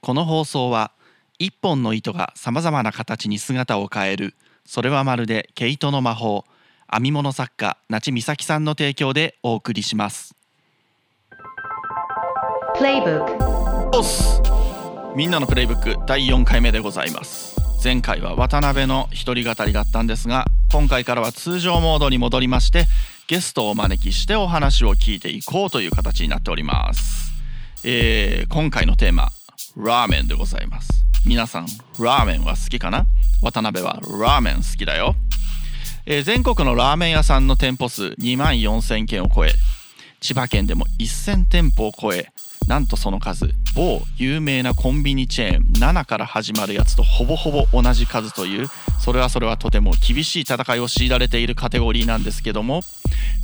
この放送は一本の糸がさまざまな形に姿を変える。それはまるで毛糸の魔法。編み物作家那智美咲さんの提供でお送りします。みんなのプレイブック第4回目でございます。前回は渡辺の一人語りだったんですが今回からは通常モードに戻りましてゲストをお招きしてお話を聞いていこうという形になっております、えー今回のテーマラーメンでございます。皆さんラーメンは好きかな？渡辺はラーメン好きだよ、えー全国のラーメン屋さんの店舗数2万4000件を超え千葉県でも1000店舗を超えなんとその数某有名なコンビニチェーン7から始まるやつとほぼほぼ同じ数というそれはそれはとても厳しい戦いを強いられているカテゴリーなんですけども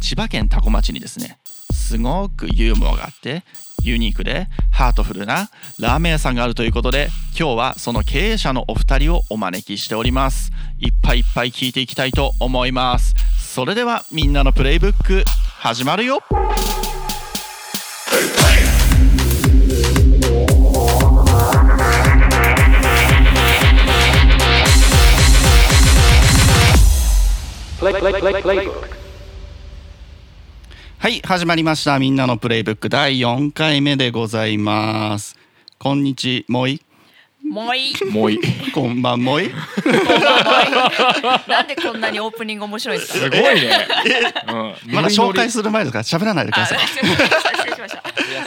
千葉県多古町にですねすごくユーモアがあってユニークでハートフルなラーメン屋さんがあるということで今日はその経営者のお二人をお招きしております。いっぱいいっぱい聞いていきたいと思います。それではみんなのプレイブック始まるよ。Play, play, play, Playbook. はい始まりました。みんなのプレイブック。第4回目でございます。こんにちもい？もうい。い。もい？こんばんもい。なんでこんなにオープニング面白いんですか？すごいね。うん。まだ紹介する前ですか？ら喋らないでくあ、ださい。失礼しました。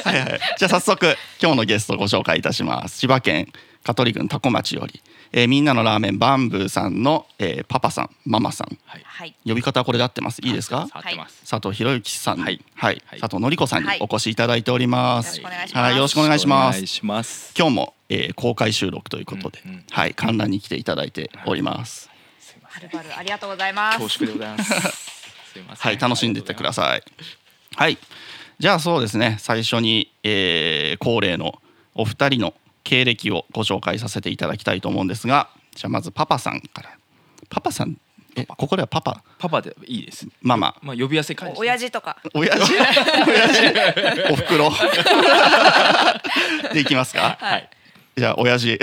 はいはい、じゃあ早速今日のゲストをご紹介いたします。千葉県香取郡多古町より、えーみんなのラーメンバンブーさんの、えーパパさんママさんはい。はい。呼び方はこれで合ってます？いいですか？佐藤博之さんはいはいはい佐藤のり子さんにはいお越しいただいております、よろしくお願いしますはい、よろしくお願いします。今日も、えー公開収録ということで、うんうんはい観覧に来ていただいております、すいません。はるばるありがとうございます。恐縮でございます。すいません。はい楽しんでいってくだい。さいはいじゃあそうですね最初に、えー恒例のお二人の経歴をご紹介させていただきたいと思うんですがじゃあまずパパさんから。パパさんえここではパパ？パパでいいです。ママ。まあ呼びやすい感じ。お親父とか。親父。親父。おふくろ。でいきますか？はい。じゃあ親父。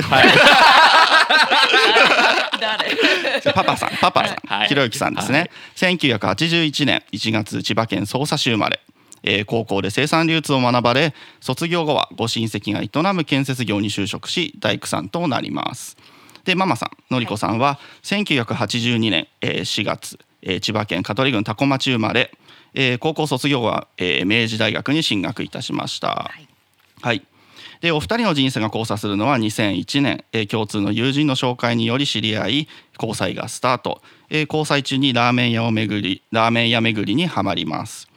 誰？じゃあパパさん。パパさん、はい。ひろゆきさんですね、1981年1月千葉県匝瑳市生まれ、えー高校で生産流通を学ばれ卒業後はご親戚が営む建設業に就職し大工さんとなります。でママさんのりこさんは1982年、えー4月、えー千葉県香取郡多古町生まれ、えー高校卒業後は、えー明治大学に進学いたしました、はい。はい。でお二人の人生が交差するのは2001年、えー共通の友人の紹介により知り合い交際がスタート、えー交際中にラーメン屋を巡りラーメン屋巡りにはまります、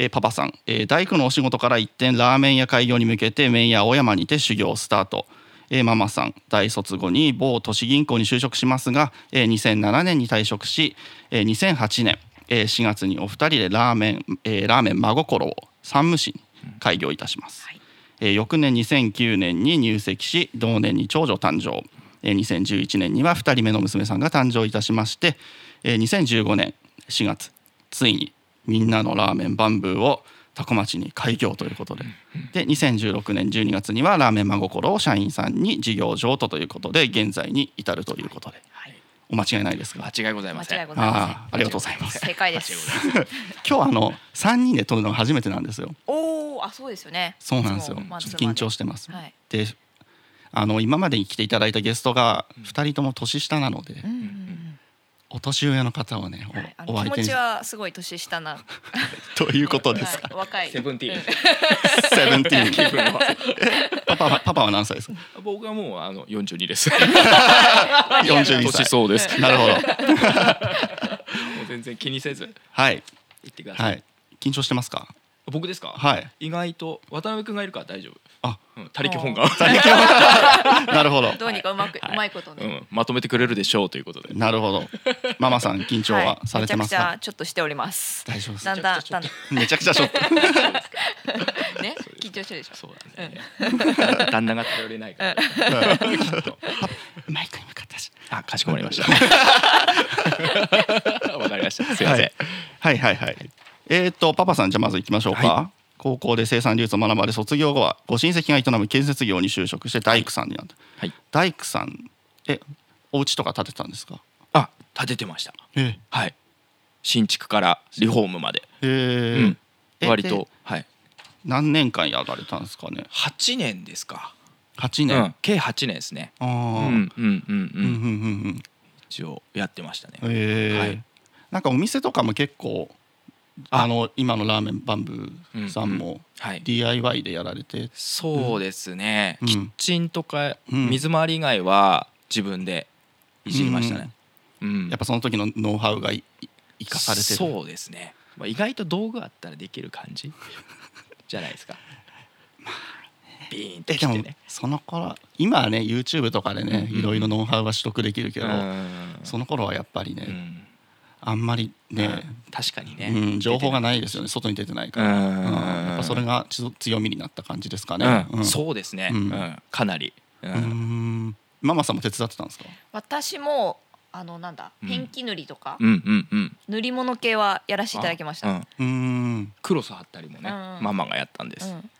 えーパパさん、えー大工のお仕事から一転ラーメン屋開業に向けて麺屋青山にて修行スタート。えーママさん。大卒後に某都市銀行に就職しますが、えー2007年に退職し、えー2008年、えー4月にお二人でラーメン、えーラーメン真心を山武市に開業いたします、はい。えー翌年2009年に入籍し同年に長女誕生、えー2011年には2人目の娘さんが誕生いたしまして、えー2015年4月ついにみんなのラーメンバンブーを多古町に開業ということでで2016年12月にはラーメン真心を社員さんに事業譲渡ということで現在に至るということではい。お間違いないですか間違いございません。間違いございませんああありがとうございます正解です。今日はあの3人で撮るのが初めてなんですよおお、あ、そうですよね。そうなんですよ緊張してますはい。であの今までに来ていただいたゲストが2人とも年下なので。お年上の方をねはいあおお相手にの気持ちはすごい年下な。ということですか、はい若い。セブンティーンうんセブンティ 気分ーンは。パパはパパは何歳ですか？僕はもうあの四十二です。42歳年そうです。なるほどもう全然気にせずはい言ってくださ。はいい緊張してますか？僕ですか？はい意外と渡辺君がいるから大丈夫。あうん。他力本願。なるほど どうにかうまく、はいうまいことね。うん。まとめてくれるでしょうということで。なるほどママさん緊張はされてますか、めちゃくちゃちょっとしております。大丈夫ですだんだんだんだめちゃくちゃショットん ね？緊張してるでしょ？そうだね。旦那が頼れないから。マイクに向かったしあ、かしこまりました。わかりました。すいません。はい、はいはいはいえっ、とパパさんじゃあまず行きましょうか、は高校で生産流通を学ばれ卒業後はご親戚が営む建設業に就職して大工さんになった、はい。大工さんえお家とか建てたんですか？あ建ててました。えはい。新築からリフォームまで、え。ーうん。え割とではい。何年間やられたんですかね？8年ですか、8う年、ん、計8年ですね。ああうんうんうんううんうんうんん一応やってましたね、うんえ。ーはい。なんかお店とかも結構ああの今のラーメンバンブーさんもはい。DIY でやられて、そうですね、うん。キッチンとかうん。水回り以外は自分でいじりましたね、うんやっぱその時のノウハウがい生かされてる。そうですね、まあ、意外と道具あったらできる感じ じゃないですか。ビーンとえでもきてねその頃今はね YouTube とかでね、うんいろいろノウハウは取得できるけど、うん。その頃はやっぱりね、うんあんまりね、うん。確かにね、うん、情報がないですよね。ね外に出てないから、うん。うん。やっぱそれがちょ強みになった感じですかね、うん。そうですね、ううん。んかなり、ママさんも手伝ってたんですか？私もあのなんだうん。ペンキ塗りとか、うんうんうん。塗り物系はやらせていただきました。うん。うん。クロス貼ったりもね、うんママがやったんです、うん。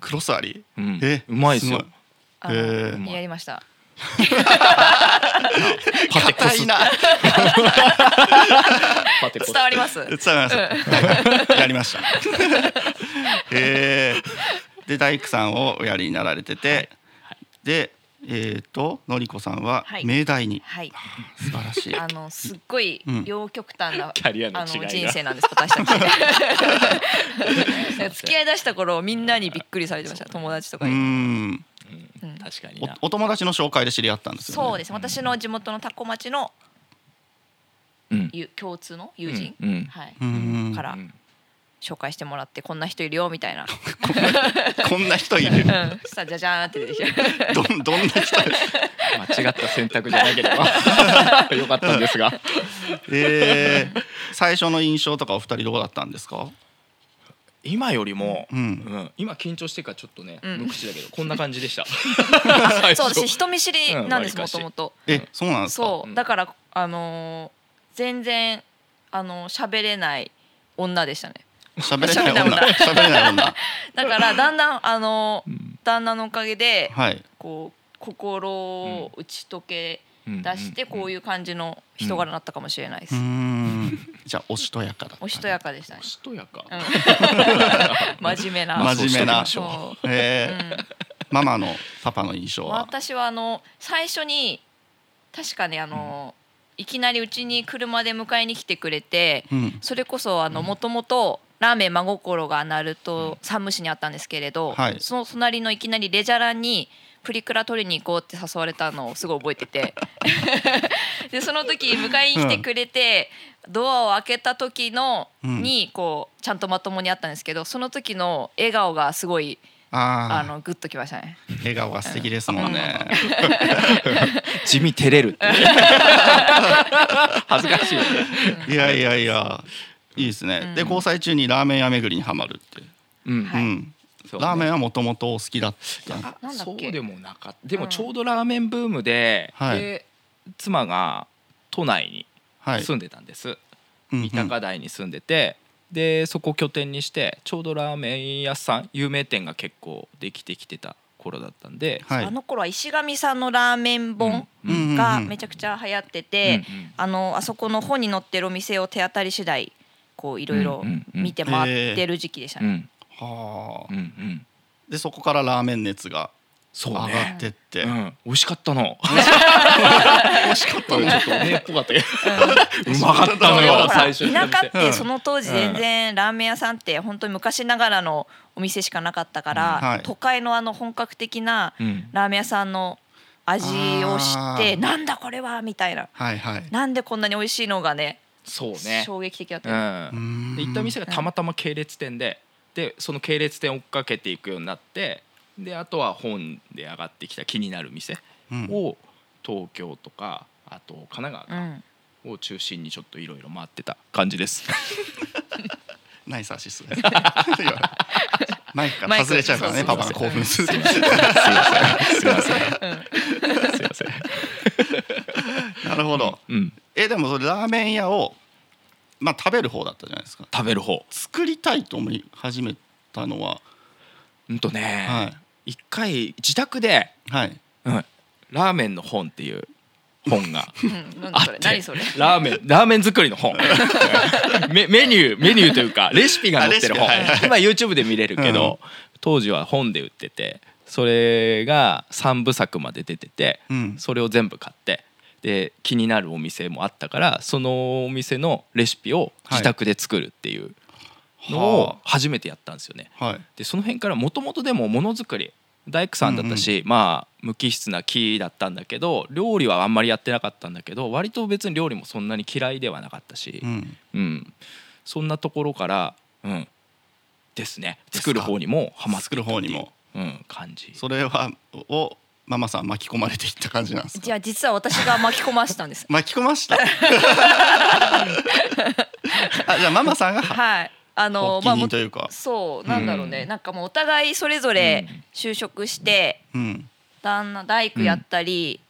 クロスあり？うん。えうまいですよ。すごい。あのへーやりました。パテコス硬いな。パテコス。伝わります？伝わりました、やりました。へえで大工さんをおやりになられてて、でえっ、とのりこさんははい。命題に、はい。素晴らしい。あのすっごいうん。両極端な、キャリアのあ違いが。の人生なんです私たち。付き合いだした頃みんなにびっくりされてました。友達とかうに。んうん。確かにな。おお友達の紹介で知り合ったんですよね。そうです。私の地元のタコ町のうん。ゆ共通の友人、うん。うん。はい、うん。からうん。紹介してもらってこんな人いるよみたいな。こんな人いる。うん。そしたらじゃじゃーんって出てきて。どんどんな人？間違った選択じゃなければ。よかったんですが。えー、最初の印象とかお二人どうだったんですか？今よりも、うん。うん。今緊張してからちょっとね、うん。無口だけどこんな感じでした。そう私人見知りなんですうんもともと。えそうなんですか？そう。うん。だからあのー全然あの喋れない女でしたね。喋れない女。喋れない女？だからだんだんあのーうん。旦那のおかげではい。こう心を打ち解け出してこういいう感じの人柄になったかもしれないです。うー。ん。じゃあおしとやかだったおしとやかでしたね。しとやか、うん。真面目な。真面目な。えーうん。ママのパパの印象は？私はあの最初に確かねあの、いきなりうちに車で迎えに来てくれて、うん。それこそあのもともとラーメン真心が鳴ると山武市にあったんですけれど、はい。その隣のいきなりレジャランにプリクラ取りに行こうって誘われたのをすごい覚えてて。でその時迎えに来てくれて、ドアを開けた時のうん。にこうちゃんとまともにあったんですけどその時の笑顔がすごいあああのグッときましたね。笑顔が素敵ですもんね。地味照れる 恥ずかしいよね。いやいやいやいいですね、うん。で交際中にラーメン屋巡りにはまるって、うんはい。うんね。ラーメンはもともとお好きだった。そうでもなかった。でもうんちょうどラーメンブームで,、はい。で妻が都内にはい。住んでたんです、うんうん。三鷹台に住んでてでそこを拠点にしてちょうどラーメン屋さん有名店が結構できてきてた頃だったんで、はい。あの頃は石上さんのラーメン本うん。うんがめちゃくちゃ流行ってて、うんうん。あのあそこの本に載ってるお店を手当たり次第こういろいろうんうんうん。見て回ってる時期でしたね。うんはあ。うんうん。でそこからラーメン熱がそう上がねってって、うん、美味しかったの。美味しかったの。ちょっとねっぽかったけど。うまかったのよ最初田舎っうん。てその当時全然ラーメン屋さんって本当に昔ながらのお店しかなかったから、うん。はい。都会のあの本格的なうん。ラーメン屋さんの味を知ってなんだこれはみたいな。はいはい。なんでこんなに美味しいのがねそうね。衝撃的だったうよ、ん。で行った店がたまたま系列店で、でその系列店を追っかけていくようになって、であとは本で上がってきた気になる店うんを東京とかあと神奈川うんを中心にちょっといろいろ回ってた感じです。ナイスアシスト マイクから外れちゃうからねパパが興奮するすいません。すいません。すいません。なるほどうん。えでもそれラーメン屋をまあ食べる方だったじゃないですか。食べる方。作りたいと思い始めたのは。うんとね、は一回自宅で、いはい。うん、ラーメンの本っていう本が うんなんあってだそれ何それ。ラーメンラーメン作りの本。メメニューメニューというかレシピが載ってる本、あレシピはい。今 YouTube で見れるけど、当時は本で売っててそれが3部作まで出ててうん。それを全部買ってで気になるお店もあったからそのお店のレシピを自宅で作るっていうのはを初めてやったんですよね。はい。でその辺からもともとでもものづくり大工さんだったし、まあ無機質な木だったんだけど料理はあんまりやってなかったんだけど割と別に料理もそんなに嫌いではなかったしう、ん。うん。そんなところから、うん、ですね。作る方にもハマっていったっていう作る方にも、うん、感じ。それはをママさん巻き込まれていった感じなんですか？じゃあ実は私が巻き込ましたんです。巻き込ました？あじゃあママさんがははい。あのまあというか、そうなんだろうね、うん。なんかもうお互いそれぞれ就職して、うん。旦那大工やったり、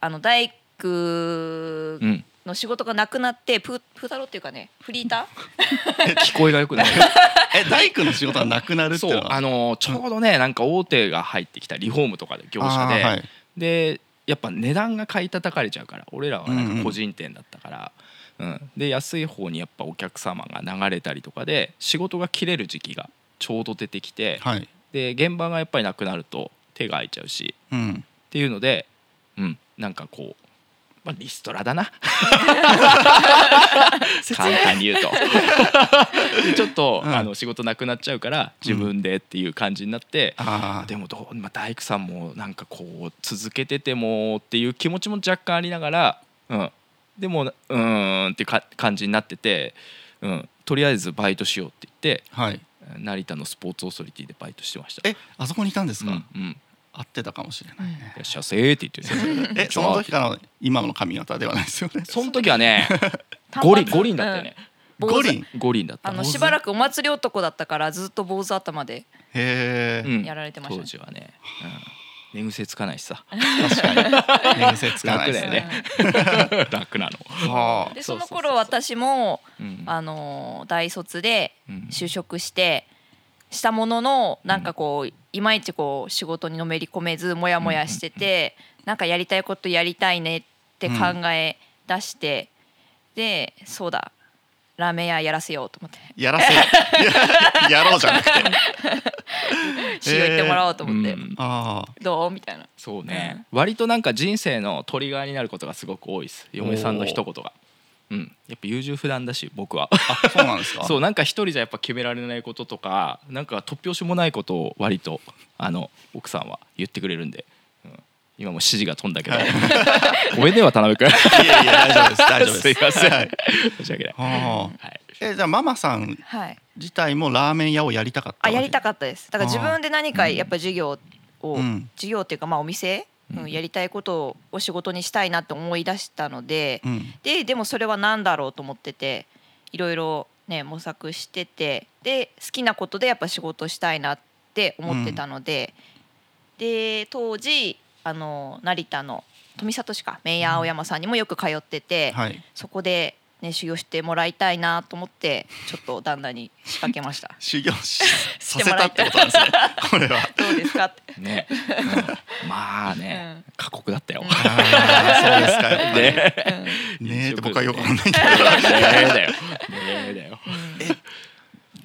あの大工うん、の仕事がなくなってプープー太郎っていうかねフリータ 聞こえがよくない？え大工の仕事はなくなるっていそううのは？あのちょうどねなんか大手が入ってきたリフォームとかで業者で、はいでやっぱ値段が買い叩かれちゃうから俺らはなんうんうん。か個人店だったから、うん。で安い方にやっぱお客様が流れたりとかで仕事が切れる時期がちょうど出てきて、はい。で現場がやっぱりなくなると手が空いちゃうしうん。っていうので、うん、なんかこう、まあ、リストラだな。簡単に言うと。でちょっと、うん。あの仕事なくなっちゃうから自分でっていう感じになって、ああでもどう、まあ、大工さんもなんかこう続けててもっていう気持ちも若干ありながら、うん、でもうーんってか感じになってて、うん、とりあえずバイトしようって言ってはい。成田のスポーツオーソリティでバイトしてました。えあそこにいたんですか、うんうん、合ってたかもしれないね。いらっしゃいませーって言ってる。えその時からの今の髪型ではないですよね。その時はね五輪五輪だったよね、五輪五輪だった。あのしばらくお祭り男だったからずっと坊主頭でやられてましたね。当時はね、うん、寝癖つかないしさ。確かに。寝癖つかないですね。ね。楽なの、はあ。でそそうそうそう。の頃私もうん。あの大卒でうん。就職してしたもののなんかこういまいちこう仕事にのめり込めずモヤモヤしててなんかやりたいことやりたいねって考え出してでそうだラーメン屋やらせようと思って。やらせよや やろうじゃなくて。修行行ってもらおうと思って、うんあどう？みたいな。そうね、割となんか人生のトリガーになることがすごく多いです。嫁さんの一言がうん。やっぱ優柔不断だし僕は。ああそうなんですか？そうなんか一人じゃやっぱ決められないこととかなんか突拍子もないことを割とあの奥さんは言ってくれるんで、うん、今も指示が飛んだけど。ごめんね渡辺君。いやいや大丈夫です大丈夫です。すいません。はい。申し訳ない、はい、えじゃあママさんはい。自体もラーメン屋をやりたかったあやりたかっかったです。だから自分で何かやっぱ授業を、うん。授業っていうかまあお店、うん、やりたいことを仕事にしたいなって思い出したので、うん。ででもそれは何だろうと思ってていろいろね模索しててで好きなことでやっぱ仕事したいなって思ってたので、で当時あの成田の富里市かメイヤー青山さんにもよく通ってて、はい。そこで、ね、修行してもらいたいなと思ってちょっと旦那に仕掛けました。修行しさせたってことなんですねこれは。どうですかって。ね、うん。まあね、うん。過酷だったよ、あーそうですか。やっぱりねねえ僕はよくわかんないけど。ねえだよねえだよ。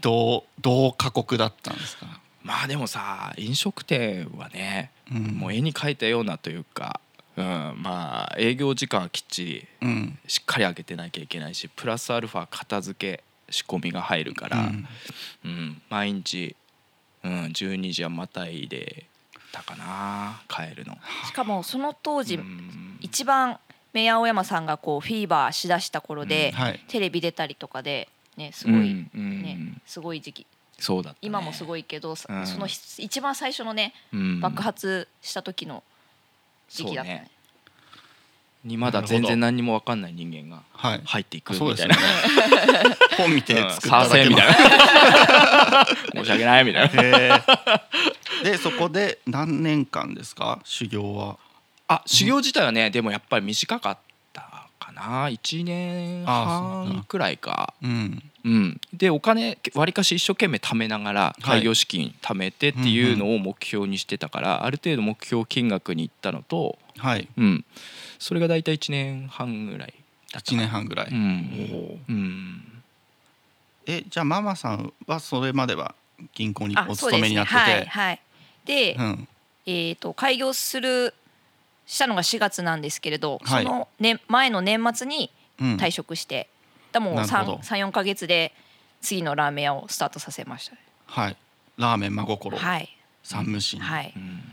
どうどう過酷だったんですか？まあでもさ飲食店はね、うん。もう絵に描いたようなというか、うん、まあ営業時間はきっちりうん。しっかり開けてなきゃいけないしプラスアルファ片付け仕込みが入るから、うん。うん毎日、うん、12時はまたいでたかな帰るの。しかもその当時、うん。一番メイヤー青山さんがこうフィーバーしだした頃で、はい。テレビ出たりとかでねすごい、うんうん。ねすごい時期。そうだったね。今もすごいけど、うん。その一番最初のねうん。爆発した時の時期だったね。そうねにまだ全然何にも分かんない人間がはい。入っていくそうですみたいよね。な。本見てうん作っただけの。みたいな申し訳ないみたいな。でそこで何年間ですか？修行は。あ修行自体はねでもやっぱり短かったな1年半くらいか。うん。うん、でお金わりかし一生懸命貯めながら開業資金貯めてっていうのを目標にしてたから、ある程度目標金額に行ったのと、はい。うん、それが大体1年半ぐらいだった1年半ぐらい、うん。うん。えじゃあママさんはそれまでは銀行にあお勤めになってて？はいはい。で、うん。えー、と開業するしたのが4月なんですけれど、はい。その、ね、前の年末にうん。退職して、うなるほど。34か月で次のラーメン屋をスタートさせました。はい。ラーメン真心、はい。山武市に、はい。うん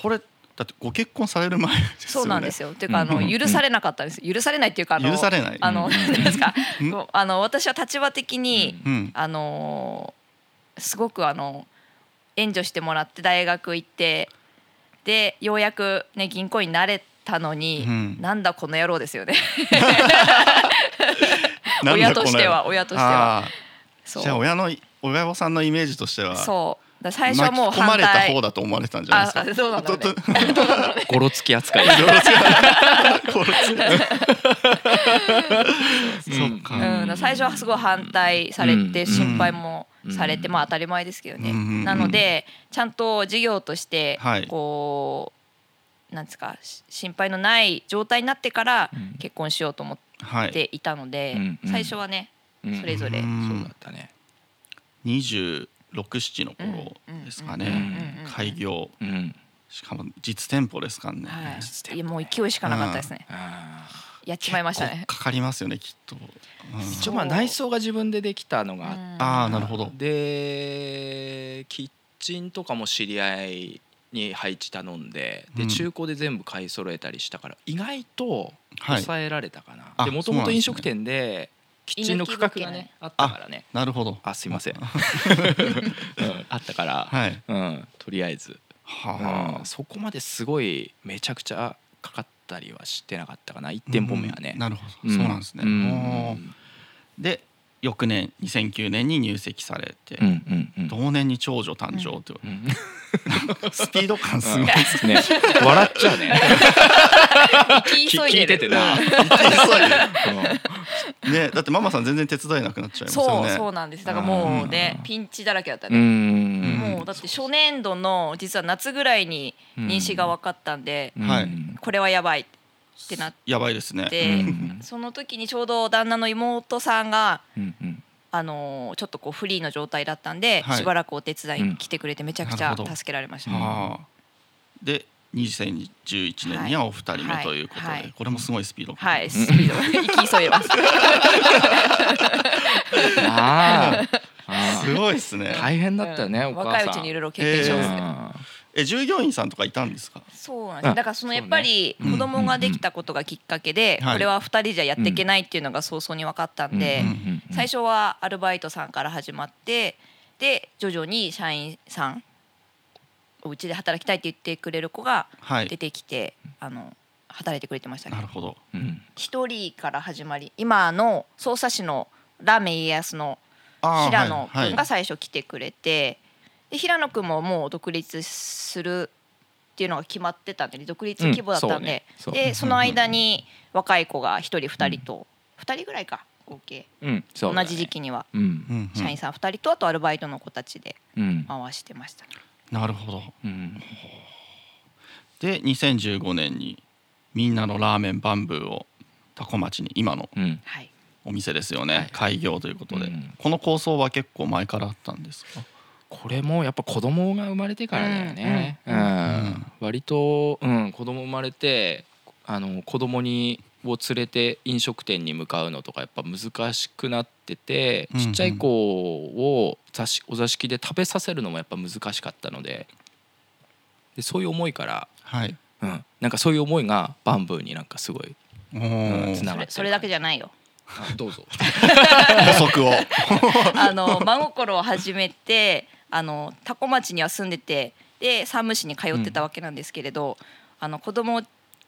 これだってご結婚される前ですよね。そうなんですよ。というかあのうん。許されなかったんです。許されないっていうかあの許されない。あのうん。何ですかあの私は立場的にうん。あのすごくあの援助してもらって大学行ってでようやくね銀行員になれたのに、うん。なんだこの野郎ですよね。親としては親としては。じゃあ親の親御さんのイメージとしてはそう。だ最初はもう巻き込まれた反対。方だと思われてたんじゃないですか？ああそうなんだろうね ゴロつき扱い。そうか、うん、だから最初はすごい反対されて、うん心配もされて、うん。まあ当たり前ですけどね、うんうんうん。なのでちゃんと事業としてはい。こう、なんですかし心配のない状態になってからうん。結婚しようと思っはい。ていたので、最初はねうん。それぞれ、うん。そうだったね。26、7の頃ですかね、開業。うん。しかも実店舗ですからね、はい、いやもう勢いしかなかったですね、あやっちまいましたね。かかりますよねきっと、一応まあ内装が自分でできたのがあああなるほど。でキッチンとかも知り合いに配置頼んででうん。中古で全部買い揃えたりしたから意外とはい。抑えられたかな、あでもともと飲食店でキッチンの区画がねあったからね。なるほど。あすいません、うん。あったから、はい。うん、とりあえず、はあ。うん、そこまですごいめちゃくちゃかかったりはしてなかったかな。1店舗目はね、うん。なるほど、そうなんですね、で翌年2009年に入籍されて、うんうんうん。同年に長女誕生という、うん。スピード感すごい。ね笑っちゃうね。聞いててな、ねだってママさん全然手伝えなくなっちゃいますよね。そうそうなんです。だからもうねピンチだらけだったうね、ん。もうだって初年度の実は夏ぐらいに妊娠が分かったんで、はい。これはやばいってなっやばいですね。て、うん。その時にちょうど旦那の妹さんが、うんうん。あのーちょっとこうフリーの状態だったんで、はい。しばらくお手伝いに来てくれてめちゃくちゃ助けられました、はあ。で2011年にはお二人目はい。ということで、はい。これもすごいスピード感はいスピード行き急いでます。あー。あすごいですね。ー大変だったよね、うんお母さん。若いうちにいろいろ経験しますね、え従業員さんとかいたんですか？そうなんです、うんだからそのやっぱり子供ができたことがきっかけで、はい。これは2人じゃやっていけないっていうのが早々に分かったんで、最初はアルバイトさんから始まってで徐々に社員さんうちで働きたいって言ってくれる子がはい。出てきて、あの働いてくれてましたね。なるほど。うん。一人から始まり今の匝瑳市のラーメン家康の平野君が最初来てくれて、で平野君ももう独立するっていうのが決まってたんで独立規模だったんで、うんね。でその間に若い子が一人二人と二人ぐらいか合計。うんそうだね。同じ時期には。うん。うんうん社員さん二人とあとアルバイトの子たちでうん。回してましたね。なるほど。うん。で2015年にみんなのラーメンバンブーを多古町に今のお店ですよね、はい。開業ということで、うん。この構想は結構前からあったんですか？これもやっぱ子供が生まれてからだよね、ううんん。うん。割と、うん、子供生まれてあの子供にを連れて飲食店に向かうのとかやっぱ難しくなってて、ちっちゃい子を座敷お座敷で食べさせるのもやっぱ難しかったので。でそういう思いから、はい。うん、なんかそういう思いがバンブーになんかすごいつながってる。それだけじゃないよ。あどうぞ。補足を。あの真心を始めてあの多古町には住んでてで山武市に通ってたわけなんですけれど、あの子供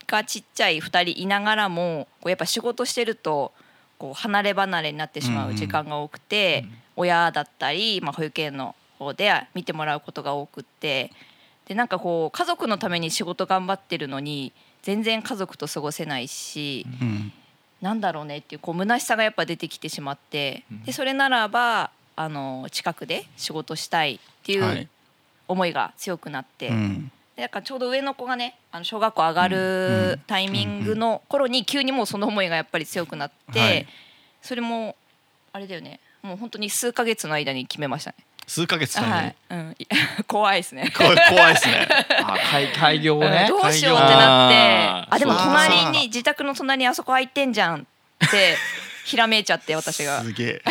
がちっちゃい2人いながらもこうやっぱ仕事してるとこう離れ離れになってしまう時間が多くて、親だったり、まあ、保育園の方で見てもらうことが多くってでなんかこう家族のために仕事頑張ってるのに全然家族と過ごせないし。うん。なんだろうねっていうこう虚しさがやっぱ出てきてしまって、うん。でそれならばあの近くで仕事したいっていはい。う思いが強くなって、うん。でなんかちょうど上の子がねあの小学校上がうん。るタイミングの頃に急にもうその思いがやっぱり強くなって、はい。それもあれだよね。もう本当に数ヶ月の間に決めましたね。数ヶ月はい、うん、い 怖いですね。怖いですね。あ開開業をね。どうしようってなって。あでも隣に自宅の隣にあそこ空いてんじゃんってひらめいちゃって私が。すげえ。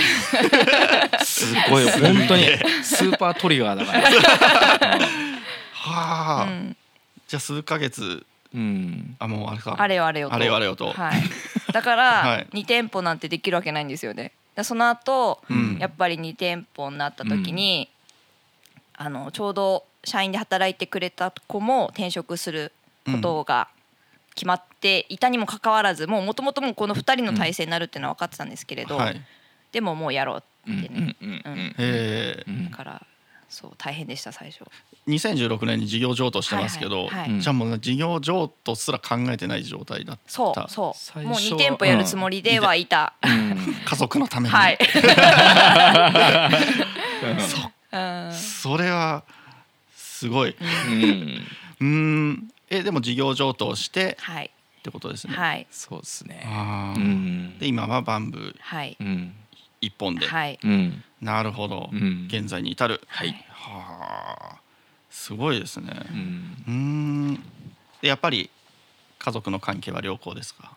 すごい本当に。スーパートリガーだから。はあ、うん。じゃあ数ヶ月。うん。あもうあれか。あれよあれよと。あれよあれよと。はい、だか はい。ら2店舗なんてできるわけないんですよね。でその後、うん。やっぱり2店舗になった時に、あのちょうど社員で働いてくれた子も転職することが決まっていたにもかかわらずもうもともともうこの2人の体制になるっていうのは分かってたんですけれど、はい。でももうやろうってね、だからそう大変でした最初。2016年に事業譲渡してますけど、はいはいはいうんじゃあもう事業譲渡すら考えてない状態だった。そうそう。もう最初2店舗やるつもりではいた、うん。家族のために、はい、そうん。それはすごい。うんえでも事業譲渡をしてはい。ってことですね、はい。そうですね。で今はバンブーはい。うん一本で、はい。うん。なるほど、うん。現在に至る。はい。はあすごいですね。うん。やっぱり家族の関係は良好ですか？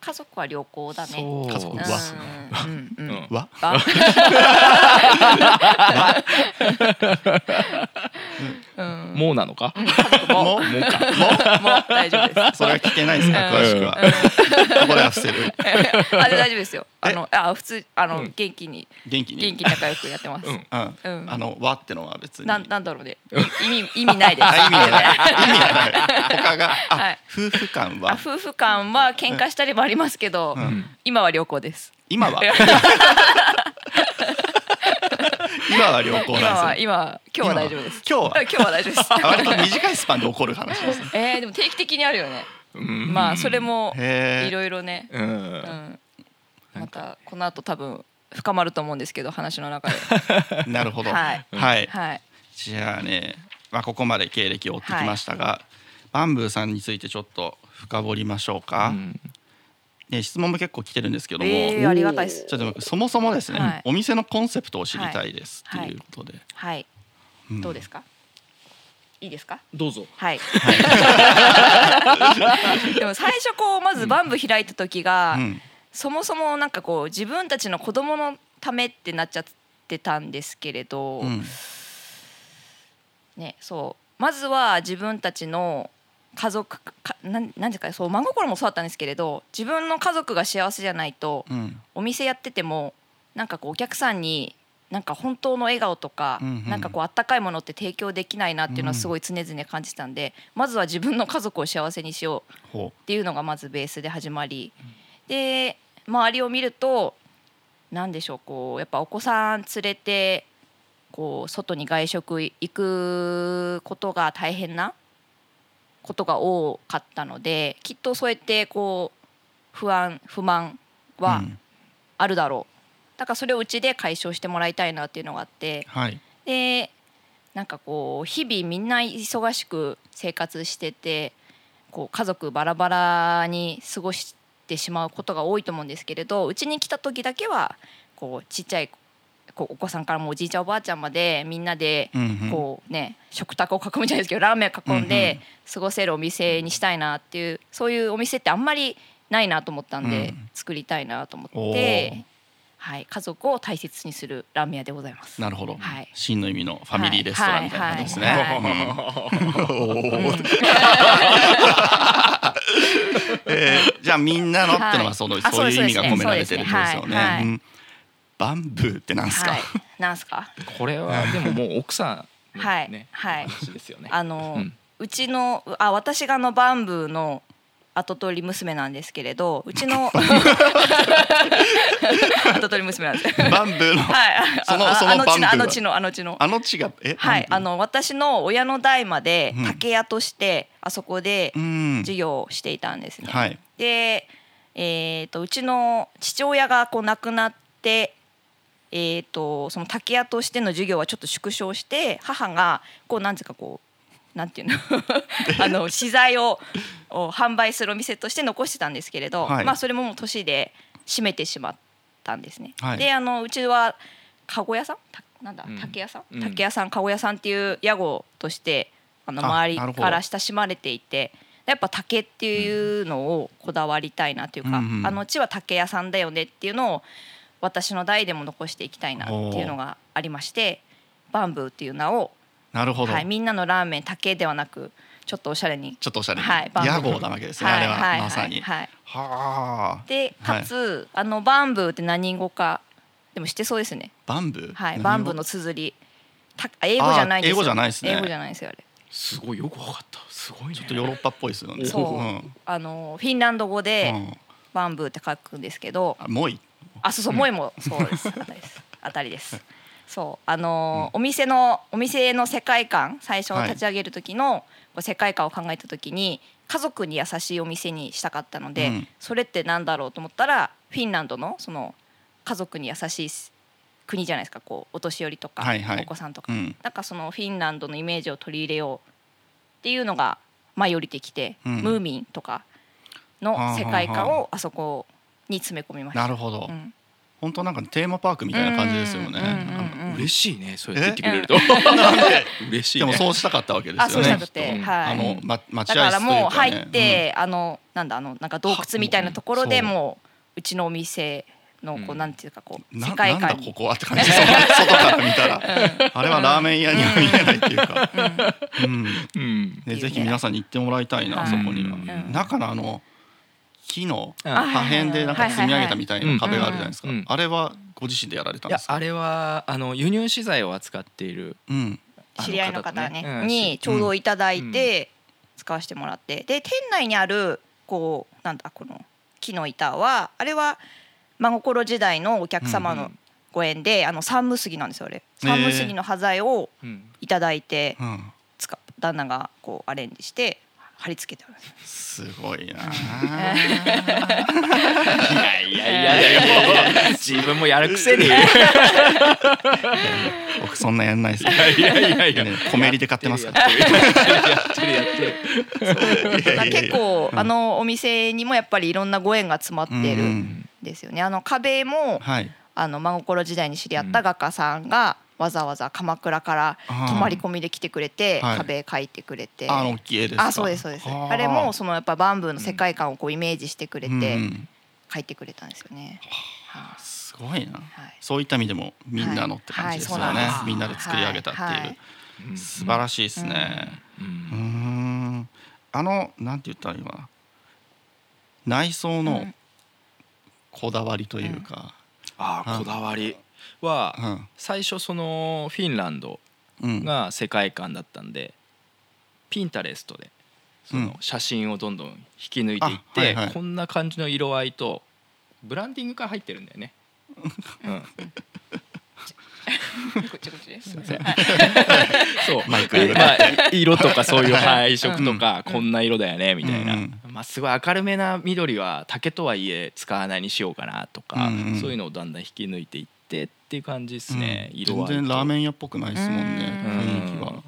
家族は良好だね。家族は。うん。うんわ？あ うん。もうなのか？家族も。もうもうかもう大丈夫です。それは聞けないですかうん。詳しくは。これは伏せる。あで大丈夫ですよ。あのあ普通あのうん。元気に。元気に。元気に仲良くやってます。うん。うん。うん。あの和ってのは別に。なんなんだろうね。い意味意味ないです。あ意味がない。意味がない。他があ、はい。夫婦間あは夫婦間は喧嘩したりりますけど、うん今は良好です。今は？今は良好なんですよ今は今日は大丈夫です。今日は？今日は大丈夫です。あ割と短いスパンで起こる話ですね えー、でも定期的にあるよね。うんまあそれもいろいろね。ううんん。またこの後多分深まると思うんですけど話の中で。なるほどはいはいはい。じゃあね、まあ、ここまで経歴を追ってきましたが、バンブーさんについてちょっと深掘りましょうか、うんね、質問も結構来てるんですけども、えー、ありがたいです。ちょっと僕そもそもですね、はい。お店のコンセプトを知りたいですはいっていうことで、はい。ん。どうですか？いいですか？どうぞ。はい。でも最初こうまずバンブ開いた時が、うん。そもそもなんかこう自分たちの子供のためってなっちゃってたんですけれど、うん。ねそう。まずは自分たちの家族かなんなんですかねそう真心もそうだったんですけれど自分の家族が幸せじゃないとうん。お店やっててもなんかこうお客さんになんか本当の笑顔とか、うんうん。なんかこうあったかいものって提供できないなっていうのはすごい常々感じてたんで、まずは自分の家族を幸せにしようほっていうのがまずベースで始まり。で周りを見ると何でしょうこうやっぱお子さん連れてこう外に外食行くことが大変なことが多かったのできっとそうやってこう不安不満うはうん。あるだろう、だからそれをうちで解消してもらいたいなっていうのがあってはい。でなんかこう日々みんな忙しく生活しててこう家族バラバラに過ごしてしまうことが多いと思うんですけれどうちに来た時だけはこうちっちゃいこうお子さんからもおじいちゃんおばあちゃんまでみんなでこうね食卓を囲むじゃないですけどラーメンを囲んで過ごせるお店にしたいなっていうそういうお店ってあんまりないなと思ったんで、うん。作りたいなと思おってー、はい、家族を大切にするラーメン屋でございます。なるほど、はい。真の意味のファミリーレストランみたいな感じですね。えーじゃあみんなのってのはその、はいあそういう意味が込められてるってことですよね。バンブーってなんですか？はい、なんすか？これはでももう奥さんのはい。ねはい。話ですよね。あの、ううんちのあ私があのバンブーの跡取り娘なんですけれどうちの 跡取り娘なんです。バンブーの、はい、そのああの地そのバンブーあの地のあの地の。あの地がえ？はい、あの私の親の代までうん。竹屋としてあそこでうん。授業をしていたんですね。はい。で、ええー、とうちの父親がこう亡くなって、えー、とその竹屋としての授業はちょっと縮小して母がこうなんていうかこうなんていうの？あの資材をを販売するお店として残してたんですけれど、はい。まあそれももう年で閉めてしまったんですね。はい。であのうちは籠屋さん？たなんだ？うん。竹屋さん、うん。竹屋さん籠屋さんっていう屋号としてあのあ周りから親しまれていてやっぱ竹っていうのをこだわりたいなというか、うんうん。あのうちは竹屋さんだよねっていうのを私の代でも残していきたいなっていうのがありましてバンブーっていう名を、なるほど、はい、みんなのラーメン竹ではなくちょっとおしゃれに。ちょっとおしゃれに、はい、バンブー屋号なわけですね、はいあれは、はいまさに。はいは。でかつ、あのバンブーって何語かでも知ってそうですね。バンブー？はい、バンブーの綴り。た英語じゃないんですよ。あ英語じゃないですね英語じゃないですよあれ。すごいよくわかったすごいねちょっとヨーロッパっぽいですよね。そう、んあのフィンランド語でうんバンブーって書くんですけど、あもういい。あそうそう、萌えもそうです。あたりです。そうあのーお店のお店の世界観最初はい立ち上げる時の、世界観を考えた時に家族に優しいお店にしたかったので、うん。それってなんだろうと思ったらフィンランドのその家族に優しい国じゃないですかこうお年寄りとか、はいはい。お子さんとか、うん。なんかそのフィンランドのイメージを取り入れようっていうのが舞い降りてきて、うん。ムーミンとかの世界観をあそこに詰め込みました。なるほど。うん本当なんかテーマパークみたいな感じですよね。嬉しいねそうやって言ってくれると嬉しいねでもそうしたかったわけですよね。あそうしたくて、はい。あのまだ待合から室というか、ね、もう入って、あのなんだあのなんか洞窟みたいなところではもううちのお店のこう、うんなんていうかこうな世界なんだ観にここはって感じ外から見たら、あれはラーメン屋には見えないっていうか、うんうんね、ぜひ皆さんに行ってもらいたいな、はいそこには、うん中のあの木の破片でなんか積み上げたみたいな壁があるじゃないですか、うんうんあれはご自身でやられたんですか？いやあれはあの輸入資材を扱っているうん。あ知り合いの方ね。うん。にちょうどいただいて使わせてもらって。で店内にあるこうなんだこの木の板はあれは真心時代のお客様のうんうん。ご縁で、あの三無杉なんですよあれ。三無杉の端材をうん。いただいてうん。使旦那がこうアレンジして貼り付けてあるんです。すごいな。いやいやいやいや自分もやるくせに。い や僕そんなやんないです。よいやいやいや。ねコメリで買ってますから。やってるやってるだから結構あのお店にもやっぱりいろんなご縁が詰まってるうんんですよね。あの壁もはいあの真心時代に知り合った画家さんがわざわざ鎌倉から泊まり込みで来てくれてはい。壁描いてくれて。あの大きい絵ですか？あそうですそうです。はあ。あれもそのやっぱバンブーの世界観をこうイメージしてくれてうんうん。描いてくれたんですよね。はすごいな、はい。そういった意味でもみんなのって感じですよね、はい。はい。みんなで作り上げたっていう、はい。素晴らしいですね。ううん。あのなんて言ったらいいのかな。内装のうん。こだわりというか。ああこだわりはうん。最初そのフィンランドうん。が世界観だったんでピンタレストでそうん。の写真をどんどん引き抜いていって、こんな感じの色合いとブランディングが入ってるんだよね。うん、こっちこっちです。そうマイクでまあ、色とかそういう配色とか、うんこんな色だよねみたいな、うんまあ、すごい明るめな緑は竹とはいえ使わないにしようかなとか、うんうんそういうのをだんだん引き抜いていってっていう感じですね、うん。色全然ラーメン屋っぽくないですもんねうん。雰囲気はだか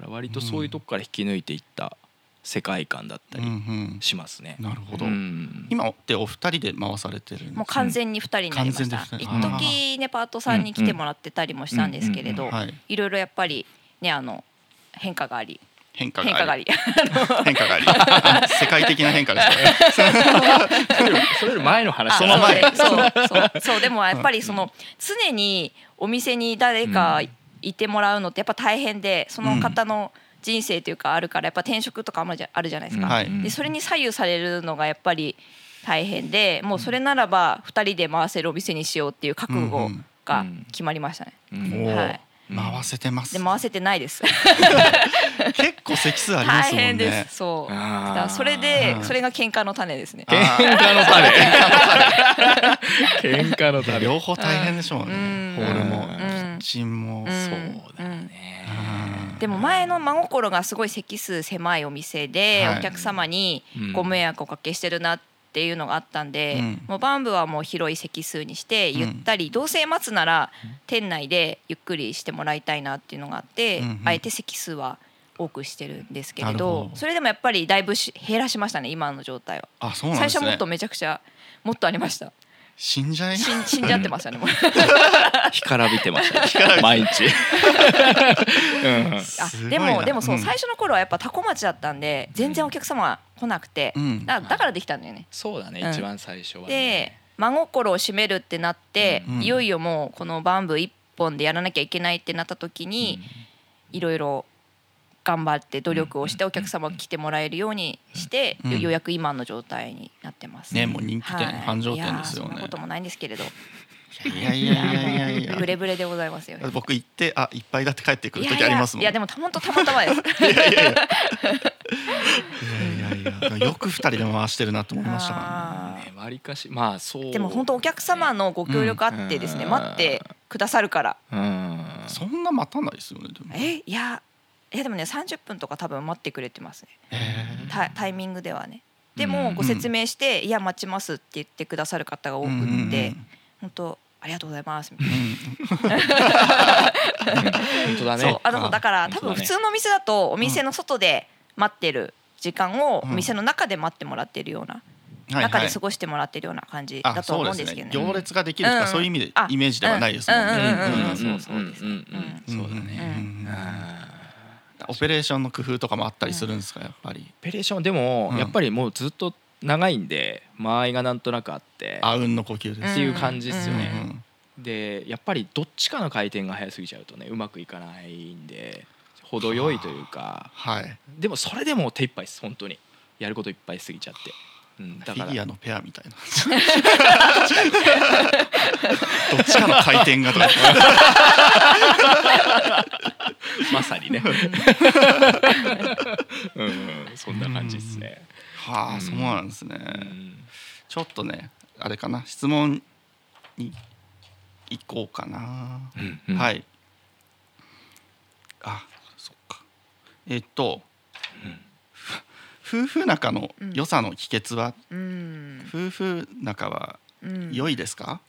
ら割とそういうとこから引き抜いていった世界観だったうんうりん。しますね。なるほど、うん。今ってお二人で回されてるもう完全に二人になりました。一時ねパートさんに来てもらってたりもしたんですけれど、はい。いろいろやっぱりねあの変化があり、変化変化があり。り、変化があり。あ世界的な変化ですねそれより前の話。あその前そう。そう。そう。そう。でもやっぱりその常にお店に誰かいてもらうのってやっぱ大変でその方の人生というかあるからやっぱ転職とかもじゃあるじゃないですか、はい。でそれに左右されるのがやっぱり大変でもうそれならば2人で回せるお店にしようっていう覚悟が決まりましたね、うん。おーはい回せてます。で回せてないです。結構席数ありま大すもんね。変です。そう。それでうん。それが喧嘩の種ですね。喧嘩の種。喧嘩の種。両方大変でしょうね、うん。ホールもうん。キッチンも、うん。そうだよね。うん。でも前の真心がすごい席数狭いお店ではい。お客様にうん。ご迷惑をおかけしてるなっっていうのがあったんで、うん。もうバンブはもう広い席数にしてうん。ゆったり、どうせ待つなら店内でゆっくりしてもらいたいなっていうのがあって、うんうん。あえて席数は多くしてるんですけれどそれでもやっぱりだいぶし減らしましたね今の状態は。あそうなんね。最初はもっとめちゃくちゃもっとありました死んじゃい？死ん死んじゃってましたねもう。干からびてました、ね、毎日、うん。あでもでもそう、うん最初の頃はやっぱ多古町だったんで全然お客様来なくて、うん。だだからできたんだよね。そうだね、うん。一番最初は、でね、真心を締めるってなって、うん。いよいよもうこのバンブー一本でやらなきゃいけないってなった時に、いろいろ頑張って努力をしてお客様が来てもらえるようにして、うん。よようやく今の状態になってます。ねもう人気店繁盛店ですよね。こともないんですけれど、いやいやいやいやいや。ブレブレでございますよ。僕行ってあいっぱいだって帰ってくるいやいや時ありますもん。いやでもた本当たまたまです。いやいやいや。いやいやよく二人で回してるなと思いましたからあー。ねわりかしまあそう。でも本当お客様のご協力あってですね、うん待ってくださるから。うんそんな待たないですよねでもえいやいやでもね30分とか多分待ってくれてますね。へタタイミングではね。でうん。もご説明して「いや待ちます」って言ってくださる方が多くうんうんうん。って本当ありがとうございます。みたいな本当だね。そう。あのあだから多分普通のお店だとお店の外で待ってる時間をおうん。店の中で待ってもらってるようなはいはい。中で過ごしてもらってるような感じだと思うんですけどね。行列ができるとかうん。そういう意味であイメージではないですもんうんうんうんねうん。そうそうですう。んうんうんうんそうだね、うんうんオペレーションの工夫とかもあったりするんですかやっぱり？オペレーションでもうん。やっぱりもうずっと長いんで間合いがなんとなくあって。あうんの呼吸ですっていう感じですようんうね、ん。でやっぱりどっちかの回転が早すぎちゃうとねうまくいかないんで程よいというか。はい。でもそれでも手一杯です本当に。やることいっぱいすぎちゃって、うん、フだから。ィギュアのペアみたいな。どっちかの回転がとか。まさにね。うん、うん、そんな感じですね、はあそうなんですね。うん。ちょっとねあれかな質問に行こうかな。うんうん。はい。あそっか。えっと夫婦仲の良さの秘訣は？うん。夫婦仲はうん。良いですか？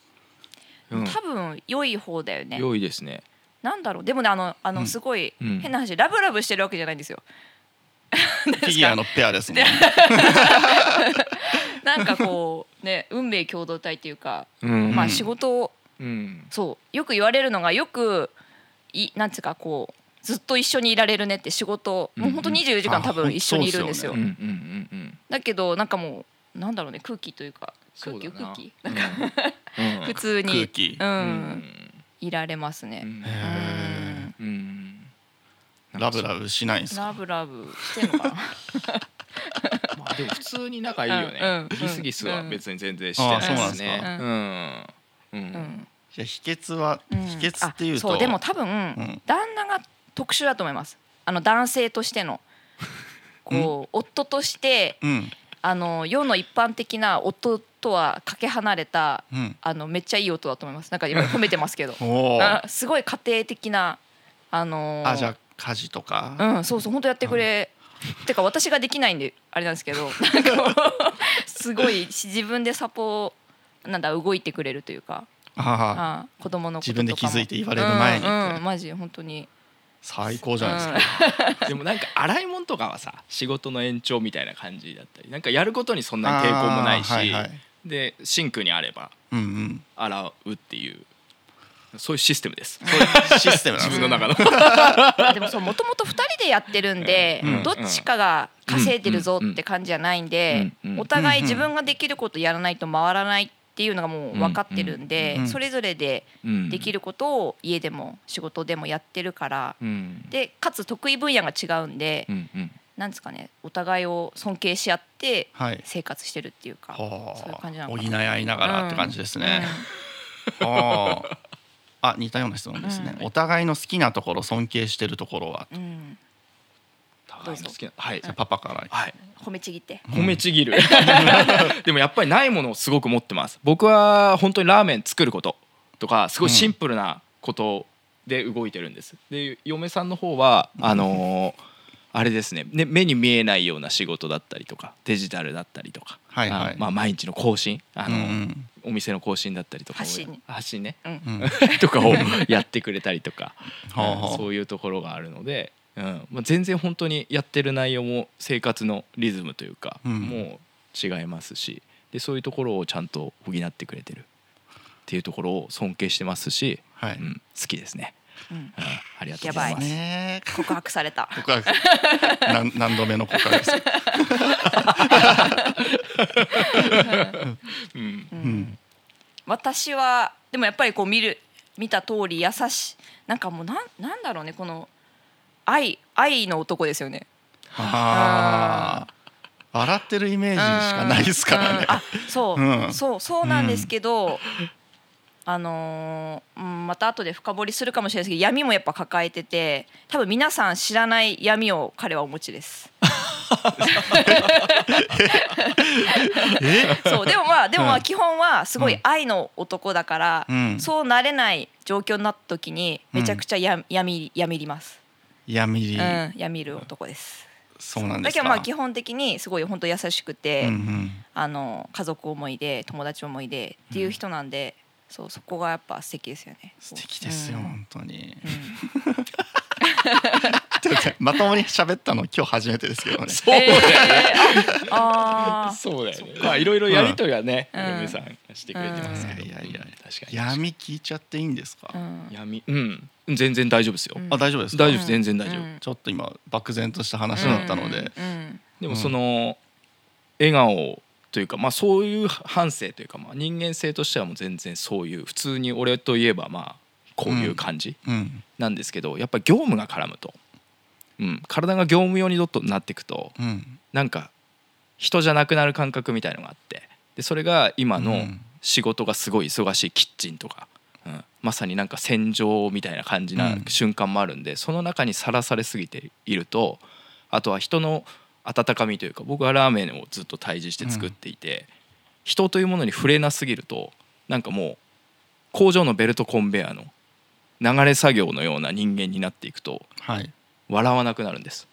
うん。多分良い方だよね。良いですね。なんだろう？でもねあのあうん。のすごいうん。変な話ラブラブしてるわけじゃないんですよ。フィギュアのペアですもんね。なんかこうね運命共同体っていうか、うん。まあ仕事をうん。そうよく言われるのがよくいなんつうかこうずっと一緒にいられるねって仕事もう本当うん。うん24時間あ多分一緒にいるんですよ。だけどなんかもうなんだろうね空気というか空気空気。うん。なんかうん。普通にいられますね。ラブラブしないんですか？ラブラブしてんのかな？まあでも普通に仲いいよね、ギスギスは別に全然してないですね。あうんうん。うん。じゃあ秘訣はうん。秘訣っていうとあそうでも多分、ん。旦那が特殊だと思います。あの男性としての。こう、夫としてうん。あの世の一般的な夫とはかけ離れたうん。あのめっちゃいい夫だと思います。なんか今褒めてますけど。すごい家庭的なあのーあじゃあ家事とか？うんそうそう本当やってくれ、てか私ができないんであれなんですけど。なんかすごいし自分でサポなんだ動いてくれるというか。あああ子供のこと自分で気づいて言われる前にうんうん、マジ本当に最高じゃないですか。でもなんか洗い物とかはさ仕事の延長みたいな感じだったりなんかやることにそんなに抵抗もないし、はいはい。でシンクにあればうんうん。洗うっていうそういうシステムです。そういうシステム自分の中の。あでもそうもともと2人でやってるんで、うん。どっちかが稼いでるぞって感じじゃないんで、うん。うん。お互い自分ができることやらないと回らないっていうのがもう分かってるんで、うんうんそれぞれでうん。できることを家でも仕事でもやってるから、うん。でかつ得意分野が違うんで、うんうん。なんですかねお互いを尊敬し合ってはい。生活してるっていうか、はそういう感じなあのかな。補い合いながらって感じですね、うん。はあ。あ似たような質問ですね、うん。お互いの好きなところ尊敬してるところは。うん互いの好きなはいじゃあパパから。はい。褒めちぎって。褒めちぎる。でもやっぱりないものをすごく持ってます。僕は本当にラーメン作ることとかすごいシンプルなことで動いてるんです。で嫁さんの方はあのーあれですね。ね目に見えないような仕事だったりとかデジタルだったりとか、はいはい。あまあ、毎日の更新あの、うんうん。お店の更新だったりとかを発信。発信ね。うん。うん。とかをやってくれたりとかはあはあう。んそういうところがあるので、うん。まあ、全然本当にやってる内容も生活のリズムというか、うん。もう違いますしでそういうところをちゃんと補ってくれてる。っていうところを尊敬してますし、はい。うん、好きですね、うん。うん、ありがとうございます。ねえ告白された。告白。何何度目の告白ですか、うん。うん、私はでもやっぱりこう見る見た通り優しい。なんかもうなんなんだろうねこの愛愛の男ですよね。ああ笑ってるイメージしかないですからね。うん。あそう、うん。そうそうなんですけど、あのーうん、また後で深掘りするかもしれないですけど闇もやっぱ抱えてて多分皆さん知らない闇を彼はお持ちです。え？そうでもまあでもまうん。あ基本はすごいうん。愛の男だから、うん。そうなれない状況になった時にめちゃくちゃや闇闇ります。闇。り、うん、闇る男です。そうなんですか。だけどまあ基本的にすごい本当優しくて、うんうん。あの家族思いで友達思いでっていう人なんで、そうそこがやっぱ素敵ですよね。素敵ですよ、うん。本当に。うん まともに喋ったの今日初めてですけどね。そうだよね、そうだよね。まあいろいろやりとりはね、うん。嫁さんしてくれてますけど、うん。いやいや確かに。闇聞いちゃっていいんですか、うん。闇、うん、全然大丈夫ですよ。うん。あ大丈夫ですか？大丈夫です、全然大丈夫。うん。ちょっと今漠然とした話だったので、うん。でもその笑顔というか、まあそういう反省というか、まあ人間性としてはもう全然そういう普通に俺といえばまあこういう感じうん。なんですけど、やっぱ業務が絡むと、うん、体が業務用にどっとなっていくと、うん。なんか人じゃなくなる感覚みたいのがあってでそれが今のうん。仕事がすごい忙しいキッチンとか、うん、まさになんか戦場みたいな感じうなん。瞬間もあるんで、その中にさらされすぎているとあとは人の温かみというか僕はラーメンをずっと対峙して作っていて、人というものに触れなすぎるとなんかもう工場のベルトコンベヤーの流れ作業のような人間になっていくとはい笑わなくなるんです。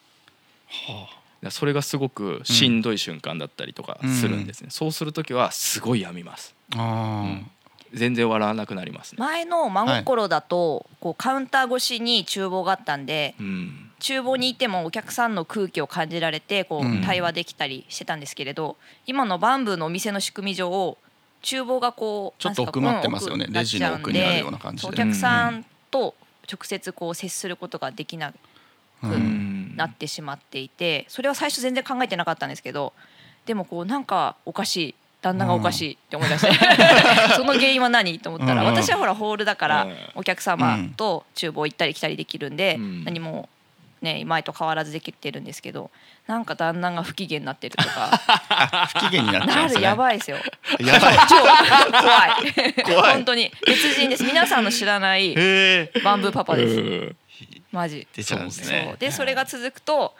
はだからそれがすごくしんどい瞬間だったりとかするんですね、そうする時はすごい病みます。ああうん。全然笑わなくなりますね。前の真心だと、こうカウンター越しに厨房があったんでうん。厨房にいてもお客さんの空気を感じられてこうん。う対話できたりしてたんですけれど、今のバンブーのお店の仕組み上厨房がこうちょっと奥まってますよね。レジの奥にあるような感じで。お客さん。と直接こう接することができなくなってしまっていてそれは最初全然考えてなかったんですけどでもこうなんかおかしい旦那がおかしいって思い出して その原因は何と思ったら私はほらホールだからうん。お客様と厨房行ったり来たりできるんでうん。何もね前と変わらずできてるんですけどなんか旦那が不機嫌になってるとか。不機嫌になっちゃうんなるですね。やばいですよ。やばい。超怖い。怖い。本当に別人です。皆さんの知らないバンブーパパです。うんマジ。出ちゃうんですそねう。でそれが続くと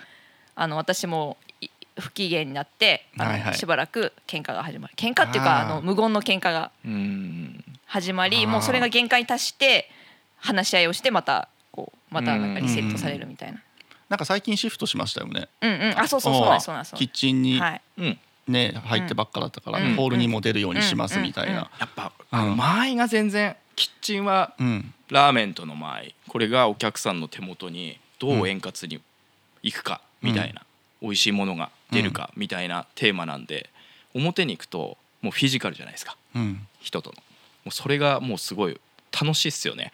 あの私もい不機嫌になってあの、はいはい。しばらく喧嘩が始まる。喧嘩っていうかあー。あの無言の喧嘩がうん。始まあー。りもうそれが限界に達して話し合いをしてまたこうまたなんかリセットされるみたいな。なんか最近シフトしましたよね。うんうん。あそうそうそうなんですそうなんですキッチンにはい。うん。ね入ってばっかだったからうん。ホールにも出るようにしますみたいうんうんなやっぱ間合いが全然キッチンはうん。ラーメンとの間合い。これがお客さんの手元にどう円滑にいくかみたいな、美味しいものが出るかみたいなテーマなんで表に行くともうフィジカルじゃないですか。うん。人との。もうそれがもうすごい楽しいっすよね。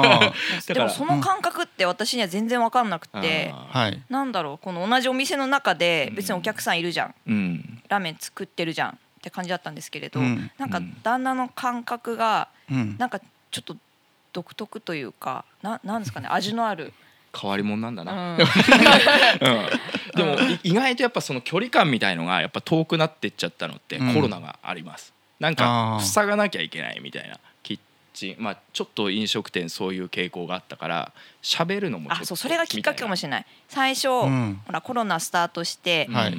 でもその感覚って私には全然分かんなくて、あはい。なんだろうこの同じお店の中で別にお客さんいるじゃん、うん。ラーメン作ってるじゃんって感じだったんですけれど、うん。なんかうん。旦那の感覚がうん。なんかちょっと独特というかななんですかね 味のある、変わり者なんだうな、ん、うん。でもい意外とやっぱその距離感みたいのがやっぱ遠くなってっちゃったのってうん。コロナがあります、なんあかー。塞がなきゃいけないみたいなキッチン。まあちょっと飲食店そういう傾向があったから喋るのもちょっとあそうそれがきっかけかもししれない。最初、うん。ほらコロナスタートして、はい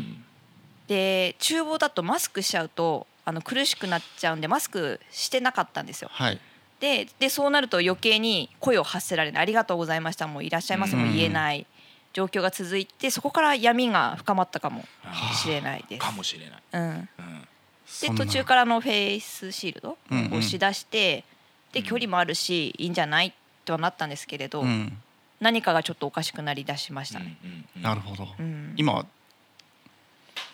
で厨房だとマスクしちゃうとあの苦しくなっちゃうんでマスクしてなかったんですよ。はい。ででそうなると余計に声を発せられない「ありがとうございました」もういらっしゃいませも言えない、状況が続いてそこから闇が深まったかもしれないです。かもしれない、うん、うん、で途中からのフェイスシールドをうんうん。押し出して、で距離もあるしいいんじゃないとはなったんですけれど、うん。何かがちょっとおかしくなりだしましたね。うんうんうん。なるほど。うん。今は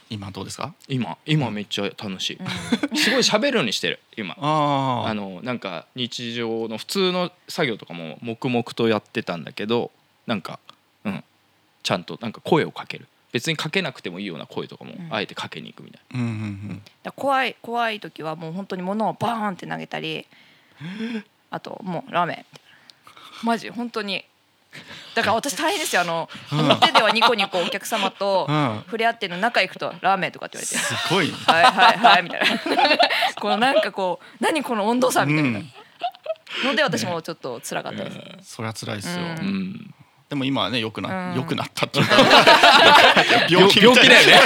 今どうですか？今今めっちゃ楽しい、すごい喋るようにしてる今。ああのなんか日常の普通の作業とかも黙々とやってたんだけどなんかうん。ちゃんとなんか声をかける。別にかけなくてもいいような声とかもん。あえてかけに行くみたいうんうん怖い怖い時はもう本当に物をバーンって投げたりあともうラーメン。マジ本当にだから私大変ですよ。あの表ではニコニコお客様とうん。触れ合ってるの中行くとラーメンとかって言われて。すごい。ねはいはいはいみたいな。このなんかこう何この温度差みたいな。ので私もちょっで辛かったです、それは辛いですよ、うん。な、うん、でも今はね良くなうん。良くなったっていうか。病病気だよね。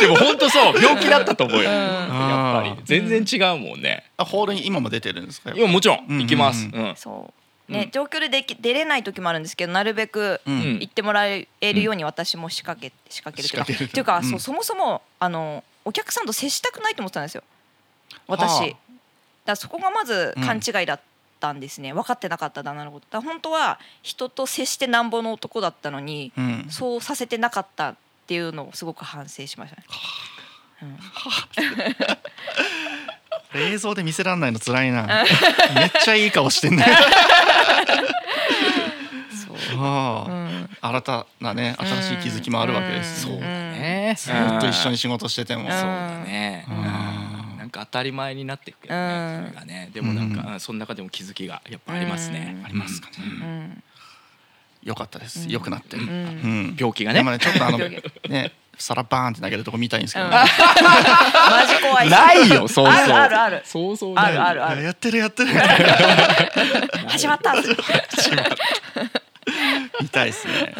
でも本当そう病気だったと思うよ、うん。やっぱり。全然違うもんね。あホールに今も出てるんですか？いやもちろんうん。行きます、ううん。そうね、うん。状況ででき出れない時もあるんですけどなるべく行ってもらえるように私も仕掛け仕掛けるというか。仕掛けるっていうか、うん。そうそもそもあのお客さんと接したくないと思ってたんですよ私、はあ。だそこがまず勘違いだったんですね、分かってなかった旦那のことだ本当は人と接してなんぼの男だったのに、うん。そうさせてなかったっていうのをすごく反省しましたね、うん 映像で見せらんないの辛いな。めっちゃいい顔してんね。そう。新たなね新しい気づきもあるわけですね。うん。ね。ずっと一緒に仕事してても。うん。そうだね、なんか当たり前になっていくけどね、うん。それがね。でもなんか、その中でも気づきがやっぱありますね、うん。ありますかね。うん。よかったです。うん良くなってううん。ん。病気がね。ねちょっとあの病 ね皿バーンって投げるとこ見たいんですけどねうん。マジ怖い。ないよそうそう。あるあるある。そうそうあるあるある。いややってるやってる。始まった。見たいですね。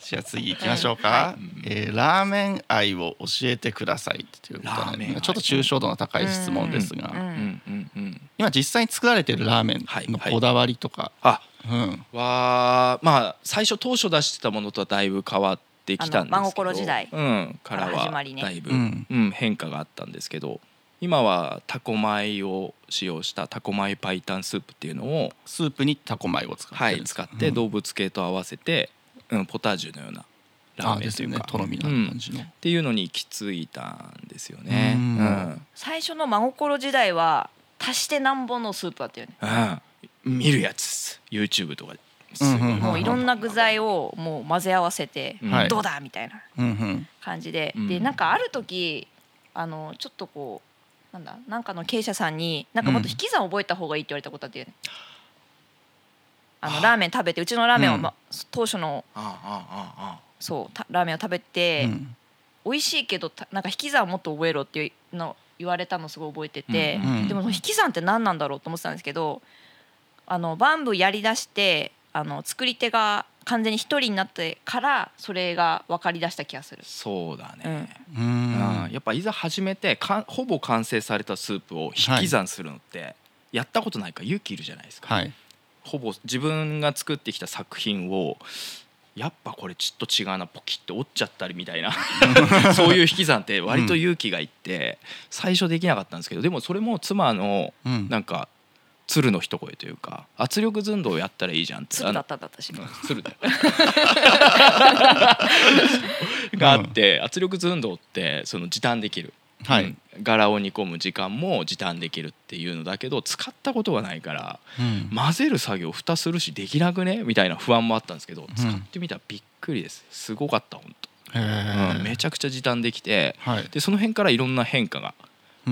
じゃあ次行きましょうか、はえーラーメン愛を教えてくださいっていうことラーメン愛。でちょっと抽象度の高い質問ですが、うんうんうんうん。今実際に作られてるラーメンのこだわりとか、あ。うん。はまあ最初当初出してたものとはだいぶ変わってきたんですけど真心時代うん、からはりね。だいぶ、ううんん変化があったんですけど今はタコ米を使用したタコ米白湯スープっていうのを、スープにタコ米を使って。はい、るんです使って動物系と合わせて、うん、ポタージュのようなラーあですよねメンというか。とろみのある感じの、っていうのに行き着いたんですよね。最初の真心時代は足してなんぼのスープだったよね。うん。見るやつ YouTube とかでもういろんな具材をもう混ぜ合わせてどうだみたいな感じで、うんでなんかある時あのちょっとこうなんだなんかの経営者さんになんかもっと引き算覚えた方がいいって言われたことあって、ねあのラーメン食べてうちのラーメンを、うん。ま当初のそうたラーメンを食べて、うん。美味しいけどたなんか引き算をもっと覚えろっていうの言われたのすごい覚えてて、でも引き算って何なんだろうと思ってたんですけどあのバンブーやりだしてあの作り手が完全に一人になってからそれが分かりだした気がする。そうだね、ううん。ん。やっぱいざ始めてかほぼ完成されたスープを引き算するのって、やったことないから勇気いるじゃないですか、はい。ほぼ自分が作ってきた作品をやっぱこれちょっと違うなポキって折っちゃったりみたいな そういう引き算って割と勇気がいって最初できなかったんですけどでもそれも妻のうん。なんか鶴の一声というか圧力寸胴をやったらいいじゃんって。粒だったんだ私。あの鶴だよ。があって圧力寸胴ってその時短できる、はい。うん柄を煮込む時間も時短できるっていうのだけど使ったことがないからうん。混ぜる作業蓋するしできなくねみたいな不安もあったんですけどん。使ってみたらびっくりです。すごかった本へ当、ー。うん、めちゃくちゃ時短できてはい。でその辺からいろんな変化が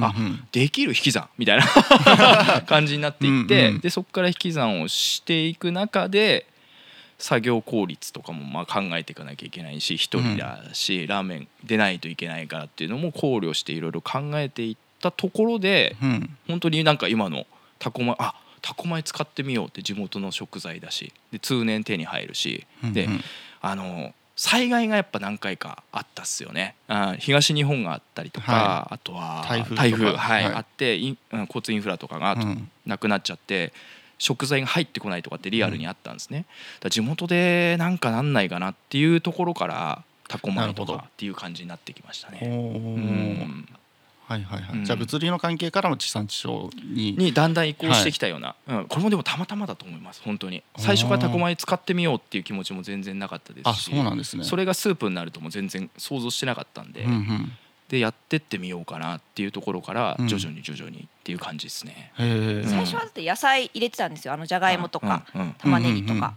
あできる引き算みたいな。感じになっていってでそこから引き算をしていく中で作業効率とかもまあ考えていかなきゃいけないし一人だし、ラーメン出ないといけないからっていうのも考慮していろいろ考えていったところでうん。本当になんか今のタコ米あタコ米使ってみようって地元の食材だしで通年手に入るしであの災害がやっぱ何回かあったっすよね。あ東日本があったりとか、はあとは台風はい。はい。あってインうん交通インフラとかがうん。なくなっちゃって食材が入ってこないとかってリアルにあったんですね、だから地元でなんかなんないかなっていうところからタコ米とかっていう感じになってきましたおね。ー。うんはいはいはい、うん。じゃあ物理の関係からも地産地消に。にだんだん移行してきたような、うん、これもでもたまたまだと思います本当に。最初からタコ米使ってみようっていう気持ちも全然なかったですあしそうなんですね。それがスープになるとも全然想像してなかったんで、うんうん。でやってってみようかなっていうところからうん。徐々に徐々にっていう感じですね。へえ最初はだって野菜入れてたんですよ。あのじゃがいもとかうんうん玉ねぎとか、うんうんうん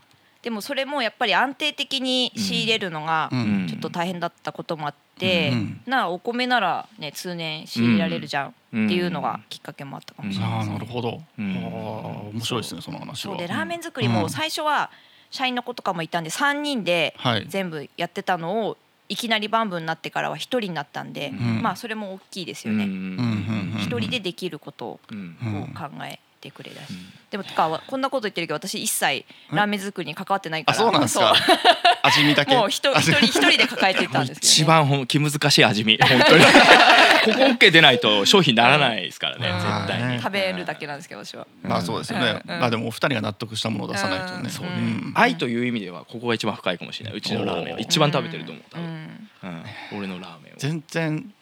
でもそれもやっぱり安定的に仕入れるのがちょっと大変だったこともあって、うん。なお米ならね通年仕入れられるじゃんっていうのがきっかけもあったかもしれないああですねなるほど、うん。面白いですねその話は。そうでラーメン作りも最初は社員の子とかもいたんで3人ではい。全部やってたのをいきなりバンブになってからは1人になったんで、ん。まあそれも大きいですよね。一人でできることをうんうん。考えてくれだし、でもてかこんなこと言ってるけど私一切ラーメン作りに関わってないから。あそうなんですか？味見だけ？もう一人一人一人で抱えてたんです一よ、ね、番ほん気難しい味見。本当に。ここ OK 出ないと商品にならないですからね。うん。絶対に。食べるだけなんですけど私は。まあそうですよね、まあでもお二人が納得したものを出さないとね、うん。そうね。ん。愛という意味ではここが一番深いかもしれない。うちのラーメンは。一番食べてると思う多う分ん。うん。俺のラーメンを。全然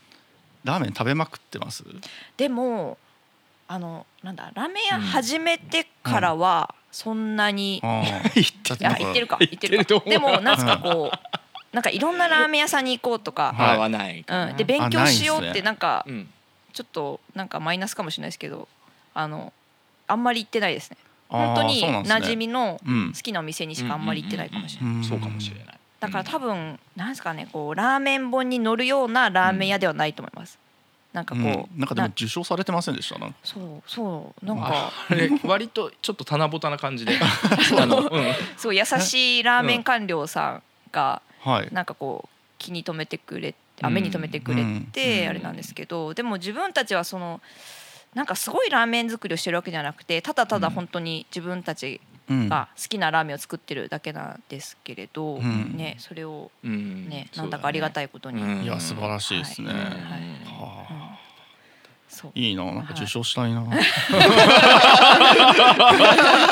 ラーメン食べまくってます？でもあのなんだラーメン屋始めてからはそんなに、あ言っていや言ってるか言ってる。か。でもなんすかこうなんかいろんなラーメン屋さんに行こうとか、はい合わないうん、で勉強しようってあないんかうん。ちょっとなんかマイナスかもしれないですけどあのあんまり行ってないですね。本当に馴染みのうん好きなお店にしかあんまり行ってないかもしれない、んそうかもしれない。だから多分なんですかねこうラーメン本に載るようなラーメン屋ではないと思います、なんかこう、うん。なんかでも受賞されてませんでした？なそうそうなんか。あれ割とちょっと棚ぼたな感じで。あのうん。すごい優しいラーメン官僚さんがはい。なんかこう気に留めてくれあ目に留めてくれてうんあれなんですけどでも自分たちはそのなんかすごいラーメン作りをしてるわけじゃなくてただただ本当に自分たちうんが好きなラーメンを作ってるだけなんですけれど、うん。ねそれをうん。ねなんだかありがたいことに、うん。いや素晴らしいですね、はい。い。いななんか受賞したいな、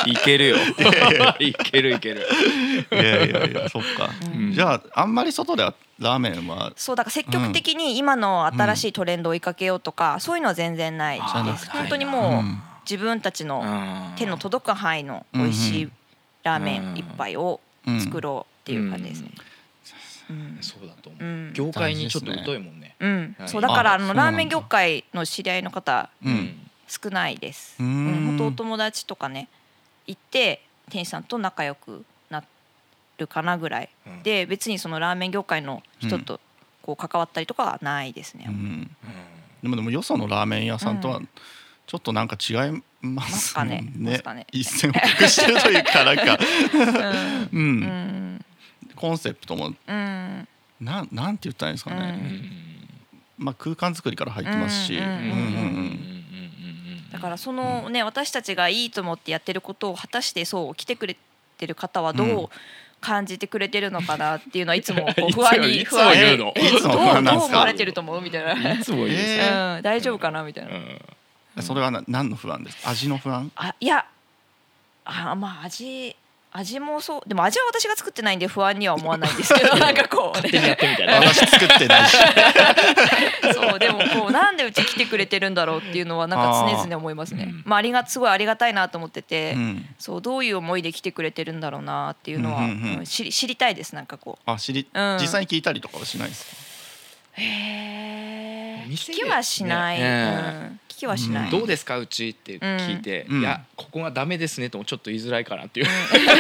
いけるよ。いけるいける。いやいやいやそっか、うん。じゃああんまり外ではラーメンはそうだから積極的に今の新しいトレンドを追いかけようとか、そういうのは全然ないです。本当にうもうん自分たちのうん。手の届く範囲の美味しいラーメうん。ン一杯を作ろうっていう感じですね。うん。そうだと思う。うん。業界にちょっと疎いもんね。うん。はい。そうだからあのラーメン業界の知り合いの方うん。少ないです。ううんん本当お友達とかね行って店主さんと仲良くなるかなぐらい。うん。で別にそのラーメン業界の人とこう関わったりとかはないですね。うん。でもでもよそのラーメン屋さんとはうちょっとなんか違いますね。ますかね一線を画してるというかなんか、うん。うん。うん。コンセプトもうん。なんなんて言ったらいいんですかね、うん。うんまあ、空間作りから入ってますし、うんうんうんうんうんうんだからそのね私たちがいいと思ってやってることを果たしてそう来てくれてる方はどう感じてくれてるのかなっていうのはいつも 不安に不安にどう思われてると思うみたいな。いつも言うん、大丈夫かなみたいな。それはな何の不安です？味の不安？あいやあまあ味味もそうでも味は私が作ってないんで不安には思わないんですけど なんかこう勝手にやねってみたいな。私作ってないし。そうでもこうなんでうち来てくれてるんだろうっていうのはなんか常々思いますね。うん。まあありがすごいありがたいなと思ってて、うん。そうどういう思いで来てくれてるんだろうなっていうのは、うんうんうんうん知り知りたいですなんかこう。あ知り、うん実際に聞いたりとかはしないですかへえ。聞きはしない。ねうん。聞きはしない。うん。どうですかうちって聞いて、うん。いやここがダメですねともちょっと言いづらいかなっていう、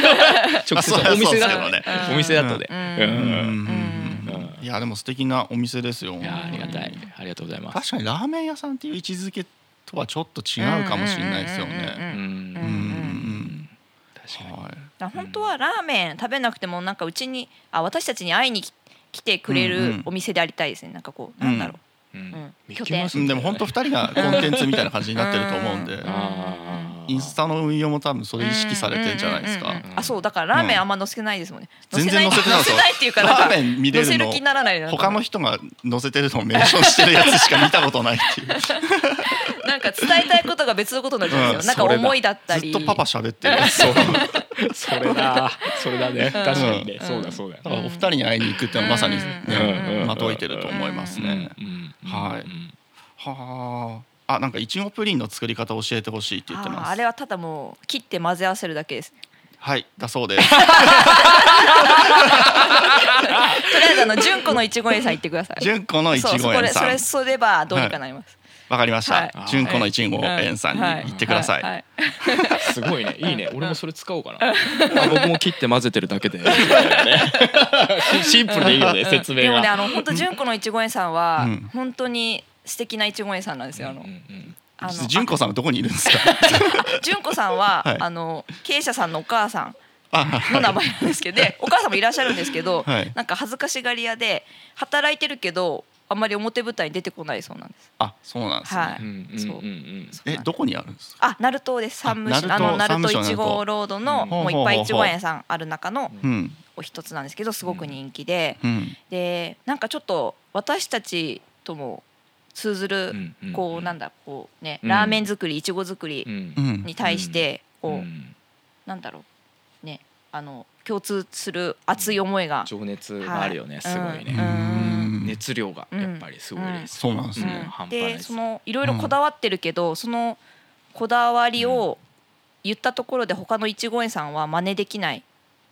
直接お店だとね。お店だとね、うん。うん。うん。うん。いやでも素敵なお店ですよ。いやありがたい。ありがとうございます。確かにラーメン屋さんっていう位置づけとはちょっと違うかもしれないですよね。うん。確かに。はい。だから本当はラーメン食べなくてもなんかうちにあ私たちに会いに来来てくれるお店でありたいですね。なんかこうなんだろう、うん。うん。見つけますうん。でも本当二人がコンテンツみたいな感じになってると思うんでインスタの運用も多分それ意識されてんじゃないですか。うんうんうんうんあそうだからラーメンあんま載せないですもんね、全然載せてない載せないっていうかラーメン見れるの。他の人が載せてるのをメンションしてるやつしか見たことないっていう。なんか伝えたいことが別のことになっちゃうんですよ、うん。なんか思いだったり。ずっとパパ喋ってるそう。それだ。それだね。確かにね。うん。そうだそうだ。だからお二人に会いに行くっていうのはまさにねうん。まといてると思いますね。はいうんはあ。あなんかいちごプリンの作り方を教えてほしいって言ってます。あれはただもう切って混ぜ合わせるだけですはいだそうです。とりあえずあの純子のいちご園さん行ってください。純子のいちご園さん。それ。そればどうにかなります、わかりましはい。た。純子のいちご園さんに行ってくださ。はい。はい。すごいね。いいね。俺もそれ使おうかな。あ僕も切って混ぜてるだけで。シンプルでいいよね説明でもねがあの本当純子のいちご園さんはうん。本当に素敵ないちご園さんなんですよあの。あの純子さんはどこにいるんですか？純子さんは、はい。あの経営者さんのお母さんあの名前なんですけど、で お母さんもいらっしゃるんですけど、はい。なんか恥ずかしがり屋で働いてるけどあんまり表舞台に出てこないそうなんです。あそうなんですね。はい。そう。うんえどこにあるんですか？あ、鳴門です。山武市ああの鳴門鳴門いち山武市の鳴門ごロードのうん。もういっぱいいちご園さんある中のうん。お一つなんですけど、すごく人気で、うん。でなんかちょっと私たちとも通ずるこうなんだこうねうん。ラーメン作りいちご作りに対してこううん。なんだろうねあの共通する熱い思いが情熱があるよね、はい。すごいね、熱量がやっぱりすごいです、そうなんですうんね。でそのいろいろこだわってるけど、そのこだわりを言ったところで他のいちご園さんは真似できない。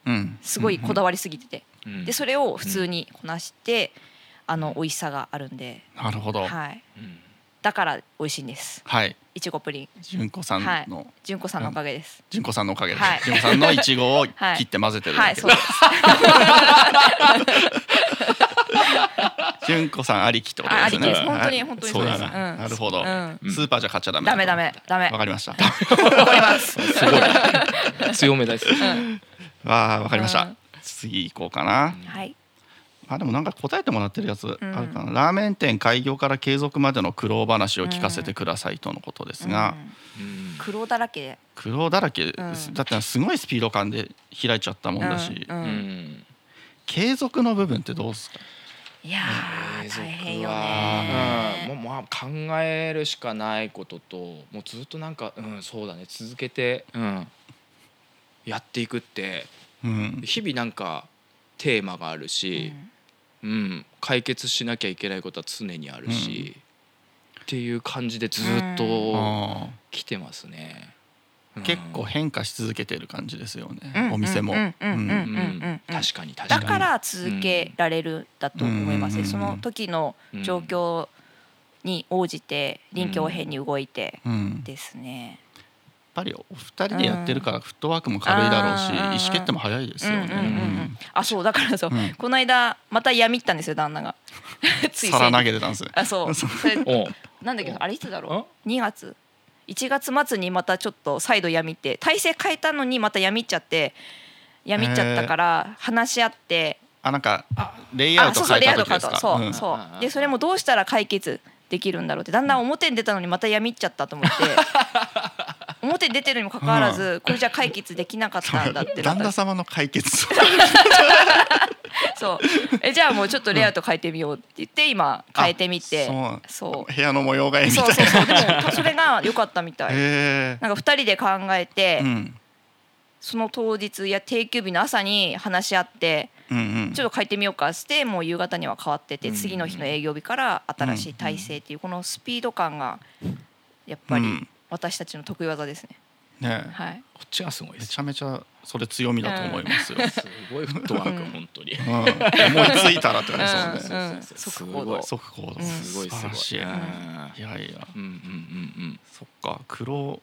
うん。すごいこだわりすぎてて、うん。でそれを普通にこなして、あの美味しさがあるんで、なるほど。はい、うん。だから美味しいんです。はい。いちごプリン。純子さんはい。の純子さんのおかげです、純子さんのおかげで。はい。純子さんのいちごをはい切って混ぜてるはいそうだけでです。純子さんありきってことあありきです。ね。です本当にはい本当にそうです。な。うん。なるほど。うん。スーパーじゃ買っちゃダメ。ダメダ。メダメ。わかりました。強めです、わあわかりました。うん。次行こうかな。はいあでもなんか答えてもらってるやつあん。るかな。ラーメン店開業から継続までの苦労話を聞かせてくださいとのことですが、うん。うん苦労だらけ。で苦労だらけ。だってすごいスピード感で開いちゃったもんだし。うん。ううん。ん継続の部分ってどうですか？いやー継続大変よはねうん、もうまあ考えるしかないことともうずっとなんか、うん、そうだね。続けて、うん、やっていくってうん。日々なんかテーマがあるし、うん解決しなきゃいけないことは常にあるし、っていう感じでずっとあ来てますね。ー結構変化し続けてる感じですよね。うん。お店も。うん。うん。うん。うん。うん。うん。確かに確かに。だから続けられるだと思います。ね、うん。その時の状況に応じて臨機応変に動いてですね。ぱりお二人でやってるからフットワークも軽いだろうし、うん。意思決定も早いですよね。あそうだからそう、うん。この間また闇ったんですよ旦那が。つい皿投先げてたんです。あ そう。それなんだっけあれいつだろう？2月。1月末にまたちょっと再度闇って体勢変えたのにまた闇っちゃって闇っちゃったから話し合って。あなんかレイアウあそうそうト変えた時ですか？そうそう。でそれもどうしたら解決できるんだろうって。だんだん表に出たのにまた闇っちゃったと思って 表に出てるにもかかわらずこれじゃ解決できなかったんだって旦那様の解決。そう。えじゃあもうちょっとレイアウト変えてみようって言って今変えてみて。あそう。部屋の模様替えみたそういな。そうそうでもそれが良かったみたい。なんか2人で考えて、うん。その当日や定休日の朝に話し合ってうんうん。ちょっと変えてみようかしてもう夕方には変わっててうん。次の日の営業日から新しい体制っていうこのスピード感がやっぱりうん私たちの得意技ですね。ねはい。こっちがすごいでめすちゃめちゃそれ強みだと思いますよ。すごいフットワーク本当に。うん。思いついたらって感じですね。うん。うん。即行動即行動。うん。すごいすごい。素晴らしい。うん。いやいや。うんうんうんそっか。苦労。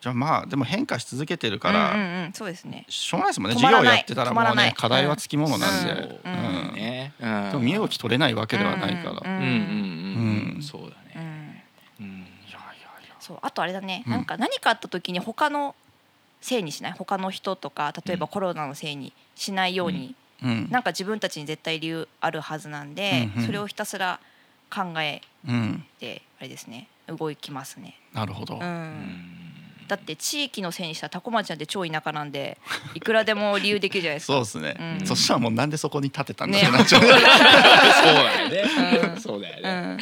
じゃあまあでも変化し続けてるかうんうんらうん。そうですね。しょうがないですもんね。授業やってたらもうね課題はつきものなんで、うん。ううん。んねうん。でも身動き取れないわけではないから、うんうんうんうん。うんそうだうねん。うんいやいやいやそうあとあれだね、うん。なんか何かあった時に他のせいにしない？他の人とか例えばコロナのせいにしないように、うん。なんか自分たちに絶対理由あるはずなんで、うんうん。それをひたすら考えうん。てあれですね。動きますね。なるほど、うん。うんだって地域のせいにしたらタコ町なんて超田舎なんでいくらでも理由できるじゃないですか。そうですね、うん。そしたらもうなんでそこに立てたんだねろうな。っちゃうそうだよね。うん。そうだようねん。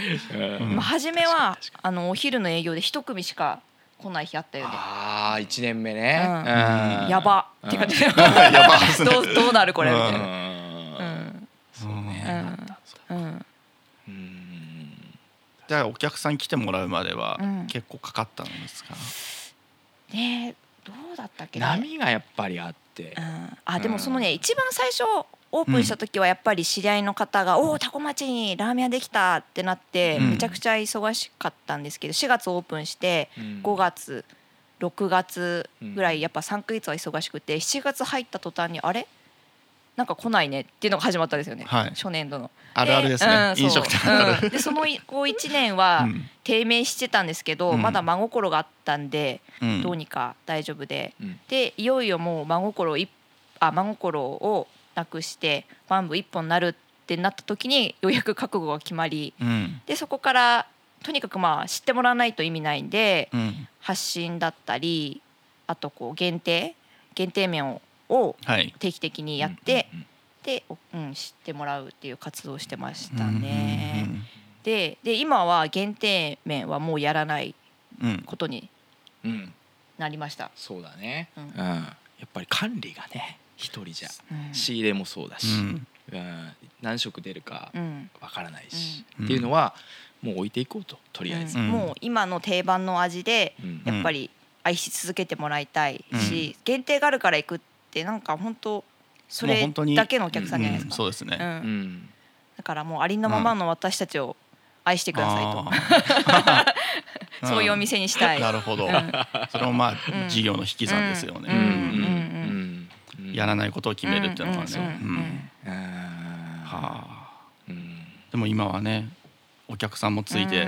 うん。まあ、初めはあのお昼の営業で一組しか来ない日あったよね。ああ一年目ね。うん。うん。やば。って感じ。で やばどうどうなるこれみたいうん。な。うん。そうね。うん。うん。うん。じゃあお客さん来てもらうまではうん。結構かかったんですか、ねえどうだったっけね？波がやっぱりあって。うん、あでもそのね一番最初オープンした時はやっぱり知り合いの方が「おおタコ町にラーメン屋できた」ってなってうん。めちゃくちゃ忙しかったんですけど4月オープンしてうん。5月6月ぐらいやっぱ3ヶ月は忙しくて7月入った途端にあれ？なんか来ないねっていうのが始まったんですよね、はい。初年度の。あるあるですね、うん飲食店あるうん。でそのこう1年はうん。低迷してたんですけど、うん。まだ真心があったんで、うん。どうにか大丈夫で。うん。でいよいよもう真心をいあ真心をなくしてバンブ一本になるってなった時にようやく覚悟が決まりうん。でそこからとにかくまあ知ってもらわないと意味ないんでうん。発信だったりあとこう限定限定面ををはい。定期的にやって、うんで、おうん、知ってもらうっていう活動をしてましたうんね。でで今は限定面はもうやらないことにうん。なりました。そうだね。ううん。んやっぱり管理がね一人じゃうん。仕入れもそうだしうん。うん。何食出るかうん。わからないしうん。っていうのはもう置いていこうととりあえず。うん。もう今の定番の味でうん。やっぱり愛し続けてもらいたいし、う限定があるから行くってなんか本当それもう本当にだけのお客さんじゃないですか、うんそうですね、だからもうありのままの私たちを愛してくださいと、そういうお店にしたい、なるほど、うん。それもまあ、うん。事業の引き算ですよね、やらないことを決めるっていうのはあうん。でも今はねお客さんもついて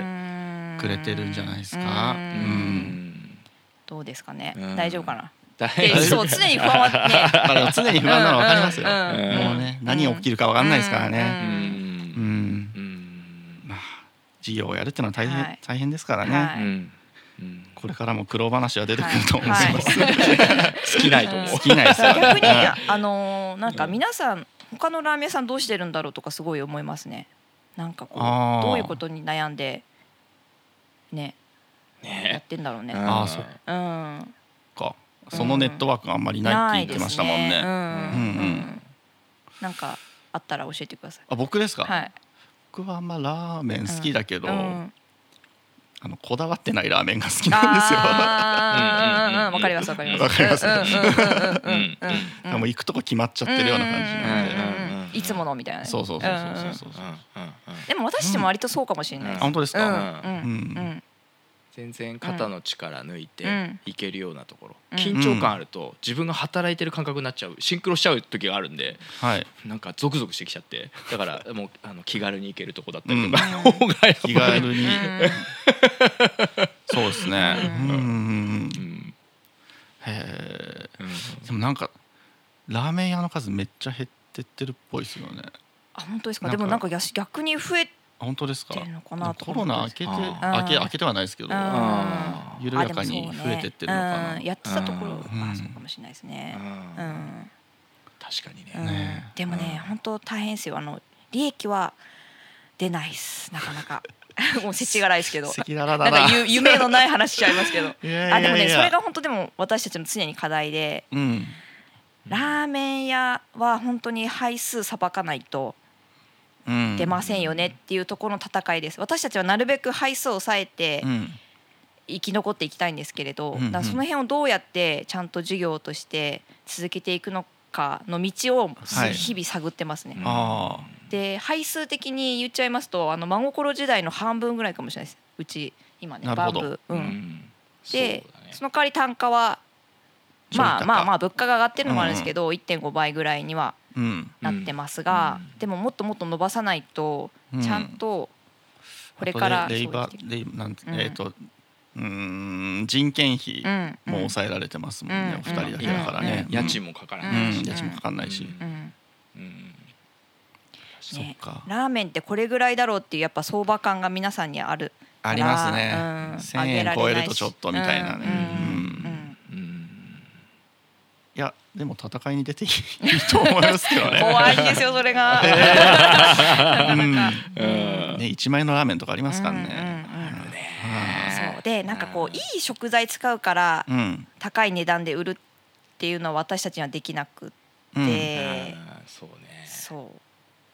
くれてるんじゃないですか。ううん。うん。どうですかね、うん。大丈夫かな大でそう常に不安はね。まあでも常に不安なのは分かりますよ、うんうんもうね何が起きるか分かんないですからうね、うん。まあ事業をやるってのは大変、はい。大変ですからね、これからも苦労話は出てくると思います、はい。尽きないと思う。好きないですよ。ね逆にはい。あのーなんか皆さん他のラーメン屋さんどうしてるんだろうとかすごい思いますね。なんかこうどういうことに悩んでねやっねてんだろうね。あーそう。うん。かそのネットワークがあんまりないって言ってましたもんね。なんうんうん。なんかあったら教えてください。あ僕ですか、はい。僕はまあラーメン好きだけど、うん。あのこだわってないラーメンが好きなんですよ。わかりますわかります。わかります。うんう行くとこ決まっちゃってるような感じなんで、いつものみたいなね。そうそうそうそうそうそう、でも私たちも割とそうかもしれないです。あ本当ですか、うん。うん全然肩の力抜いてうん。いけるようなところ、うん。緊張感あると自分が働いてる感覚になっちゃう。シンクロしちゃう時があるんではい。なんかゾクゾクしてきちゃって。だから もうあの気軽に行けるとこだったりとか、方がやっぱり気軽に、う んそうですね。うん。うんでもなんかラーメン屋の数めっちゃ減ってってるっぽいですよね。あ本当ですか？でもなんか逆逆に増えあ本当ですか？コロナ明けて明け明けてはないですけどうん。あ緩やかに増えてってるのかな。やってたところうん。あそうかもしれないですね。ううん。ん確かにね、でもね本当大変ですよ。あの利益は出ないっすなかなか。もう世知辛いですけど。なんだな。かゆ夢のない話しちゃいますけど。いやいやいや。あでもねそれが本当でも私たちの常に課題で。うん。ラーメン屋は本当に配数さばかないとうん出ませんよねっていうところの戦いです。私たちはなるべく配数を抑えてうん。生き残っていきたいんですけれど、うんうん。だその辺をどうやってちゃんと授業として続けていくのかの道をはい。日々探ってますね。あで配数的に言っちゃいますとあの真心時代の半分ぐらいかもしれないです。うち今ねバンブー、ううん。んでその代わり単価はまあまあまあ物価が上がってるのもあるんですけど、1.5倍ぐらいにはうんなってますが、うん。でももっともっと伸ばさないとうん。ちゃんとこれからレレイバーレイなんてうん。えっとうーん人件費うん。も抑えられてますもんねうん。お二人だけだからね。うん。家賃もかからうないし、ん。家賃もかかんないし。うん。うん。うんそっか。ラーメンってこれぐらいだろうっていうやっぱ相場感が皆さんにあるありますね。うん。1000円超えるとちょっとみたいなねうんうんうんでも戦いに出ていいと思いますけどね。怖いんですよそれが。うん。うんね1万円のラーメンとかありますからうんうんね。そう。でなんかこういい食材使うからうん。高い値段で売るっていうのは私たちにはできなくっうん。て、あーそうね。そ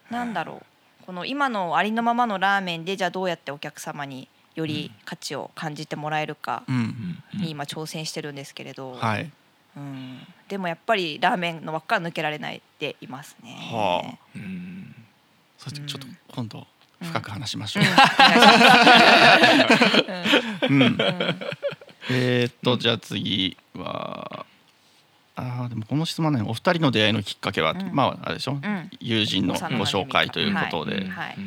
う。なんだろう。この今のありのままのラーメンでじゃあどうやってお客様により価値を感じてもらえるかうん。に今挑戦してるんですけれど、はい。うん、でもやっぱりラーメンの輪っかは抜けられないでいますね。はあ。うん。そしてちょっとうん今度深く話しましょう。えーっとじゃあ次はあーでもこの質問はねお二人の出会いのきっかけは、うん。まああれでしょ、ん。友人のご紹介ということで、はい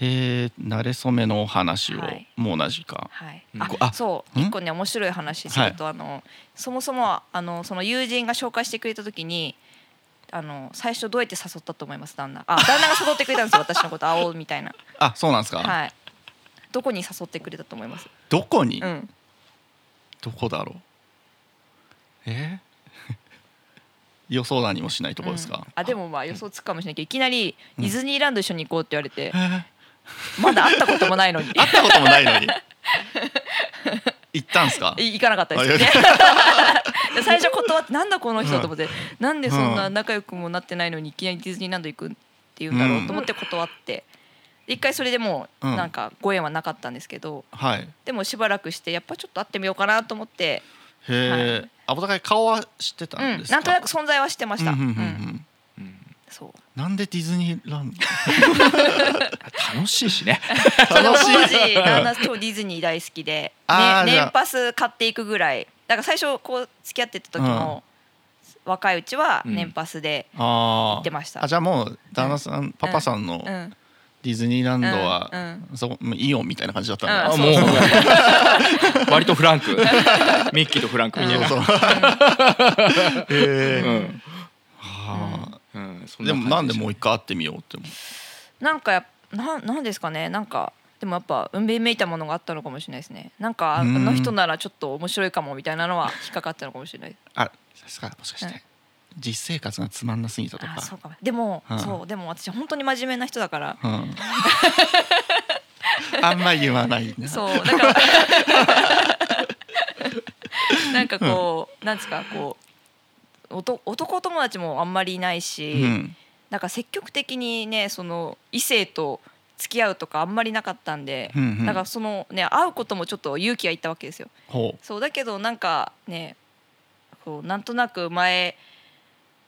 はいうんえー慣れ初めのお話を、はい。もう同じか。はい、うん。ああそうん一個ね面白い話すると、あのそもそもはあのその友人が紹介してくれた時にあの最初どうやって誘ったと思います？旦那。あ旦那が誘ってくれたんですよ私のこと。会おうみたいな。あそうなんですか、はい。どこに誘ってくれたと思います？どこに、うん。どこだろう？え？ー 予想だにもしないところですか、うん。あでもまあ予想つくかもしれないけどいきなりディズニーランド一緒に行こうって言われて。え、ーまだ会ったこともないのに。会ったこともないのに。行ったんすか？い行かなかったですね。最初断ってなんだこの人と思って、なんでそんな仲良くもなってないのにいきなりディズニーランド行くって言うんだろうと思って断って。で一回それでもううん。なんかご縁はなかったんですけど。はい。でもしばらくしてやっぱちょっと会ってみようかなと思って、へえ、あお互い顔は知ってたうんんですか、なんとなく存在はしてました。うんうんうんううんん。うんそう。なんでディズニーラン楽しいしね。楽しい。当時旦那超ディズニー大好きで、ね、年パス買っていくぐらい。だから最初こう付き合ってた時も、若いうちは年パスで行ってました。あじゃあもう旦那さん、パパさんのうん。ディズニーランドは、うん。そこもうイオンみたいな感じだったんうん。だ、あもそうそう。う。割とフランク。ミッキーとフランクみた。いなそう。そうへうえ、ん。はあうん。そでもなんでもうう一回会ってみようって思う。なんかやっなんなんですかね。なんかでもやっぱ運命めいたものがあったのかもしれないですね。なんかあうんの人ならちょっと面白いかもみたいなのは引っかかったのかもしれない。あですかもしかして、うん。実生活がつまんなすぎたとか。あそうかも。でも、うん。そうでも私本当に真面目な人だから。うん、あんま言わないな。そうなんか なんかこう、なんですかこう男男友達もあんまりいないし、うん。なんか積極的にねその異性と付き合うとかあんまりなかったんで、うんうん。なんかそのね会うこともちょっと勇気がいったわけですよ。ほそうだけどなんかねこうなんとなく前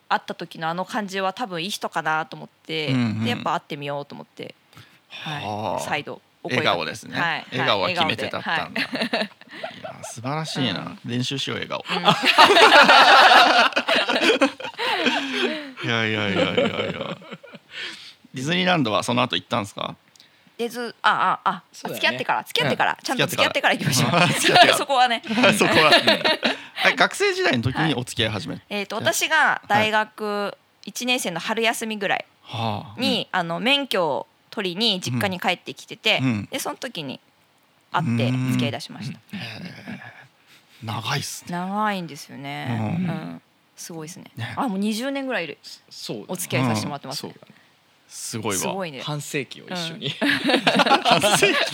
会った時のあの感じは多分いい人かなと思って、うんうん。でやっぱ会ってみようと思って、ははあ。い、再度笑顔ですね、はい。笑顔ははい決めてだったんだ、笑い、や素晴らしいな、うん。練習しよう笑顔、顔で いやいやいやいやいや。ディズニーランドはその後行ったんですか？でずあああ、そうだね。付き合ってから付き合ってから、ちゃんと付き合っててから。ら行きましょう。そこはね。そこは、はい、学生時代の時にお付き合い始めた、えー、と私が大学1年生の春休みぐらいはあ。に、あの免許を取りに実家に帰ってきてて、うん。でその時に会って付き合い出しました、長いっすね。長いんですよね、ううん。んすごいですね。ね。あもう20年ぐらいいる。そう。お付き合いさせてもらってます、ねそうだね。すごいわ。すごいね。半世紀を一緒に。半世紀？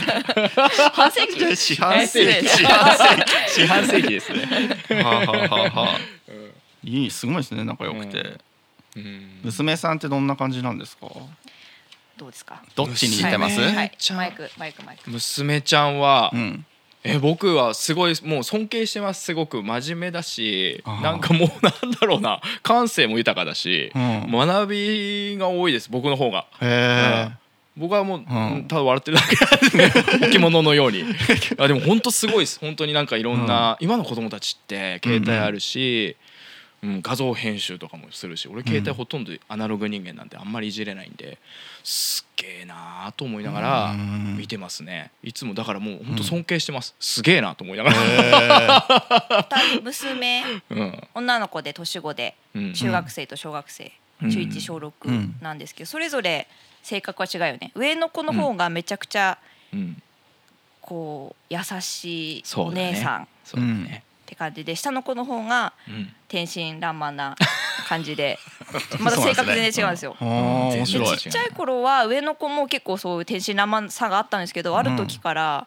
半世紀？四半世紀。え四半世四半世紀ですね。紀はあはあはあはあ。いいすごいですね。仲良くて、うん。娘さんってどんな感じなんですか？どうですか？どっちに似てます、はい、マイクマイクマイク。娘ちゃんは、うん。え僕はすごいもう尊敬してますすごく。真面目だしなんかもうなんだろうな。感性も豊かだし、うん。学びが多いです僕の方が。へえ僕はもう、ん。ただ笑ってるだけなんですね 置物のように。あでも本当すごいです。本当になんかいろんな、今の子供たちって携帯あるし、うん画像編集とかもするし俺携帯ほとんどアナログ人間なんであんまりいじれないんですっげえなーと思いながらうん。見てますね。いつもだからもう本当尊敬してます、すげえなと思いながら、二人娘うん。女の子で年子でうん。中学生と小学生、うん。中1小6なんですけどそれぞれ性格は違うよね。上の子の方がめちゃくちゃうん。こう優しいおそうだね。姉さん。っそうだね、て感じで下の子の方がうん。天真爛漫な感じで また性格全然違うんですよ。でちっちゃい頃は上の子も結構そういう天真爛漫さがあったんですけどある時から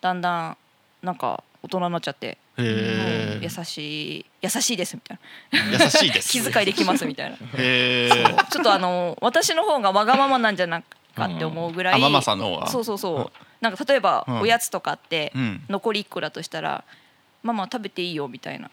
だんだんなんか大人になっちゃって、優しい優しいですみたい優しいです。な気遣いできますみたいな。ちょっとあの私の方がわがままなんじゃないかって思うぐらい、あママさんの方がそうそうそう。なんか例えばうん。おやつとかってうん。残り1個だとしたら「ママ食べていいよ」みたいな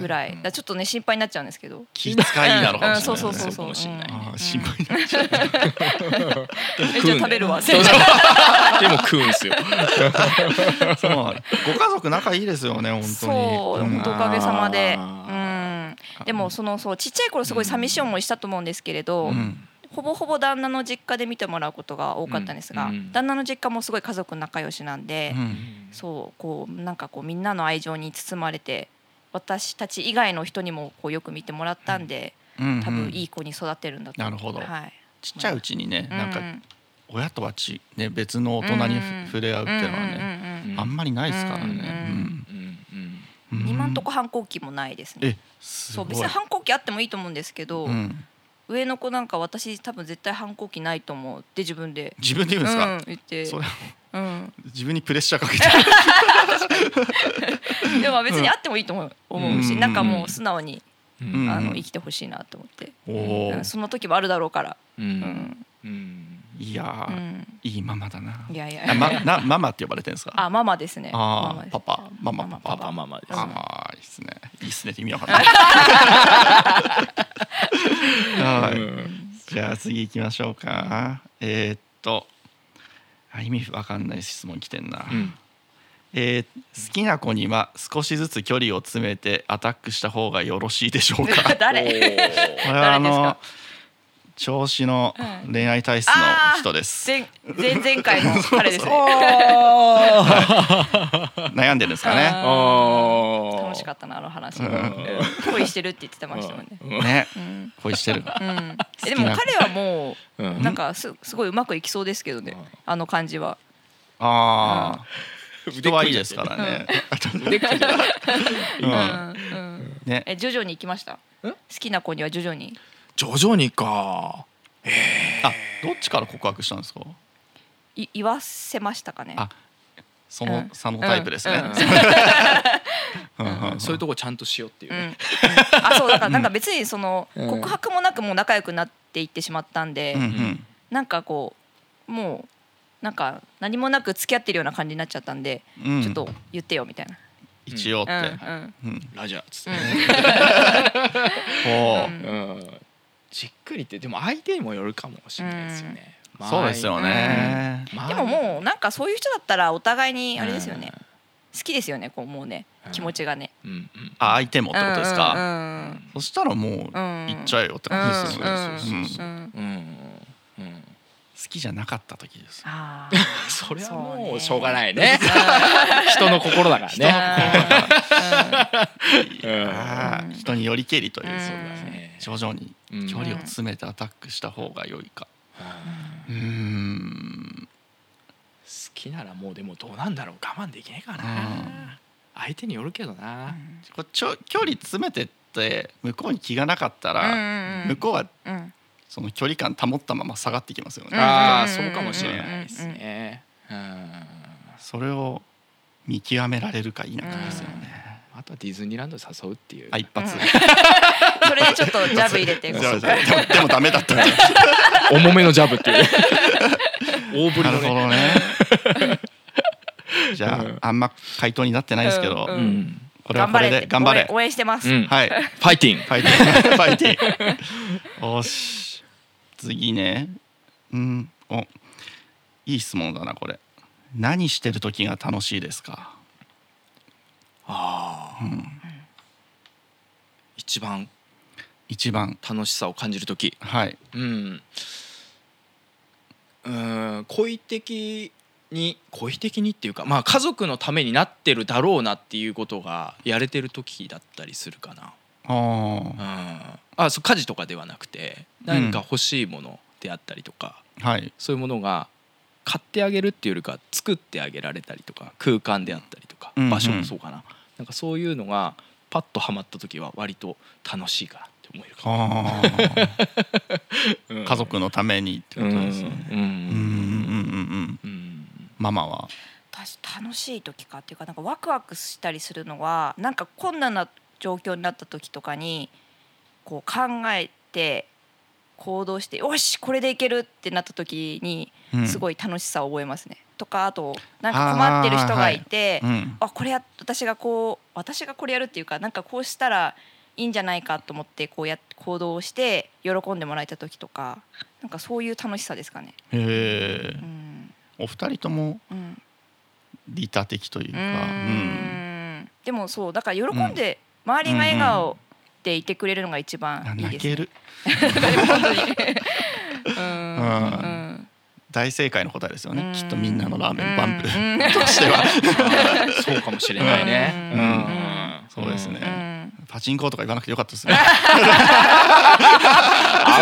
ぐらい。だからちょっとね心配になっちゃうんですけど。気遣いなのかもしれない、ねうんそうそうそうそう。心配になっちゃう。えじゃあ食べるわ。そうでも食うんすよ。そう。ご家族仲いいですよね本当に。そううん。本当おかげさまで。うあん。でもそのそうちっちゃい頃すごい寂しい思いしたと思うんですけれど、うんほぼほぼ旦那の実家で見てもらうことが多かったんですが、うんうん旦那の実家もすごい家族仲良しなんで、うん。そうこうなんかこうみんなの愛情に包まれて私たち以外の人にもこうよく見てもらったんで、うん多分いい子に育ってるんだと思う。なるほど。はい、ちっちゃいうちにねなんかうん親とはち、ね、別の大人にうん。触れ合うっていうのはね、あんまりないですからね。今んとこ反抗期もないですね。えすごい。そう別に反抗期あってもいいと思うんですけど、うん、上の子なんか私多分絶対反抗期ないと思うって自分で。自分で言うんですか、うん、言って。それうん、自分にプレッシャーかけて。でも別にあってもいいと思う。思うし、うん。なんかもう素直に、うん。うんあの生きてほしいなと思って、うんその時もあるだろうから、ううんん。うんいやうー、ん、いいママだな。いやいやあまなママって呼ばれてるんですか？あママですねマあーマですパパママパパパパママですうんああいいですね。いいですねって意味わかんない。はい。じゃあ次行きましょうか。えーっとあ意味わかんない質問来てんな。うんえー好きな子には少しずつ距離を詰めてアタックした方がよろしいでしょうか？誰？これはあ誰ですのか？調子のうん。恋愛体質の人です。前前々回の 彼ですね。悩んでるんですかね。楽しかったなあの話、恋してるって言ってましたもんね、うん。ね。うん。恋してる。うん、えでも彼はもううん。なんかすすごいうまくいきそうですけどねあの感じは。ああ人はいいですからね。うん。ね。え徐々に行きました？好きな子には徐々に？徐々にか。あどっちから告白したんですか？い言わせましたかね？あそのうん。そのタイプですね。うん。うん。うんそういうとこちゃんとしようっていう。ねうん、あそうだからなんか別にそのうん。告白もなくもう仲良くなっていってしまったんで、うんうん。なんかこうもうなんか何もなく付き合ってるような感じになっちゃったんで、うん。ちょっと言ってよみたいな。一応って。うん。うん。うん。ラジャーっつっうてうん じっくりってでも相手にもよるかもしれないですよね。そうですよね。前でももうなんかそういう人だったらお互いにあれですよね、好きですよねこうもうねうん。気持ちがね。うんうん。あ相手もってことですうか。んうん。そしたらもううん。行っちゃえよって感じですよね。うん好きじゃなかった時です。あ それはもねうしょうがないね。人の心だからね。人によりけりといううん。そうだですね。ね徐々にうん距離を詰めてアタックした方が良いか。うーん。好きならもうでもどうなんだろう。我慢できないかな。うん。相手によるけどな。こうちょ距離詰めてって向こうに気がなかったらうん。向こうはうんその距離感保ったまま下がってきますよね。ああうんそうかもしれないですねうんそれを見極められるか否かですよね。あとはディズニーランドに誘うっていうあ一発。それでちょっとジャブ入れて でもダメだったね。重めのジャブっていう大振りなるのほねどね。じゃうんああんま回答になってないですけど、うんう、んこれはこれで頑張れ。応援してます。うんはい。ファイティンファイティング。ファイティング。よし。次ね。うん。お。いい質問だなこれ。何してる時が楽しいですか？ああうん。一番一番。楽しさを感じる時はい。うんうーん恋的に恋的にっていうかまあ家族のためになってるだろうなっていうことがやれてる時だったりするかなあうんあ。あそう家事とかではなくて何か欲しいものであったりとか、はい。そういうものが買ってあげるっていうよりか作ってあげられたりとか空間であったりとか場所もそうかな、なんかそういうのがパッとはまった時は割と楽しいかなってもいるかも、あー うん家族のためにってうんことですね。うんうんうんうんうん。うんママは？私楽しい時かっていうかなんかワクワクしたりするのはなんか困難な状況になった時とかにこう考えて行動してよしこれでいけるってなった時にうんすごい楽しさを覚えますね。とかあとなんか困ってる人がいてあ,、うん。これや私がこう私がこれやるっていうかなんかこうしたらいいんじゃないかと思ってこうや行動して喜んでもらえた時とかなんかそういう楽しさですかね。へえう。んお二人ともうん利他的というか。う。んでもそうだから喜んで周りが笑顔でいてくれるのが一番あいいです、ね。泣ける。でも本当に。うん大正解の答えですよね。うんきっとみんなのラーメンバンプうん としては。そうかもしれないね、そうですねうんパチンコとか言わなくてよかったですね。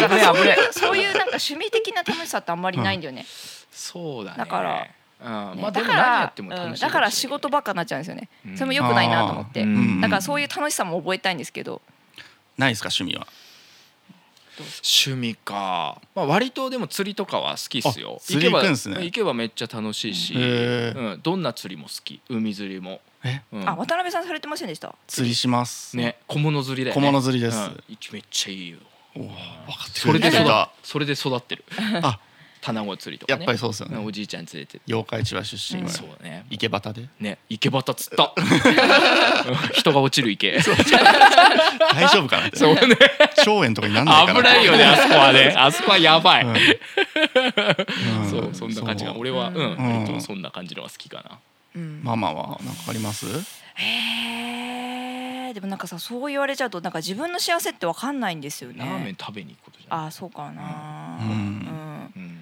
危ね危ねそういうなんか趣味的な楽しさってあんまりないんだよね。そうだねだからうんねだからだから仕事ばっかになっちゃうんですよね。うんそれも良くないなと思って。ううんだからそういう楽しさも覚えたいんですけど。ないですか趣味は？趣味か、まあ、割とでも釣りとかは好きっすよ。あ釣り行くんすね。行けば行けばめっちゃ楽しいし、うん、どんな釣りも好き。海釣りも、え、うん。あ渡辺さんされてませんでした？釣りします。ね小物釣りだよね。小物釣りです。うん。めっちゃいいよ。分かってそれで育くれた。それで育ってる。あ、卵釣りとかやねっぱりそうですよね。おじいちゃん連れて妖怪千葉出身は。そうね。池端で。ね池端釣った。人が落ちる池。大丈夫かなって。そうね。腸炎とかになんないかな。危ないよねあそこはね。あそこはやばい、うん。うん。そうそんな感じが。俺はうん、うん。割とそんな感じのが好きかな。うん。ママはなんかあります？へえでもなんかさそう言われちゃうとなんか自分の幸せってわかんないんですよね。ラーメン食べに行くことじゃない。あそうかな、うん。うん。うん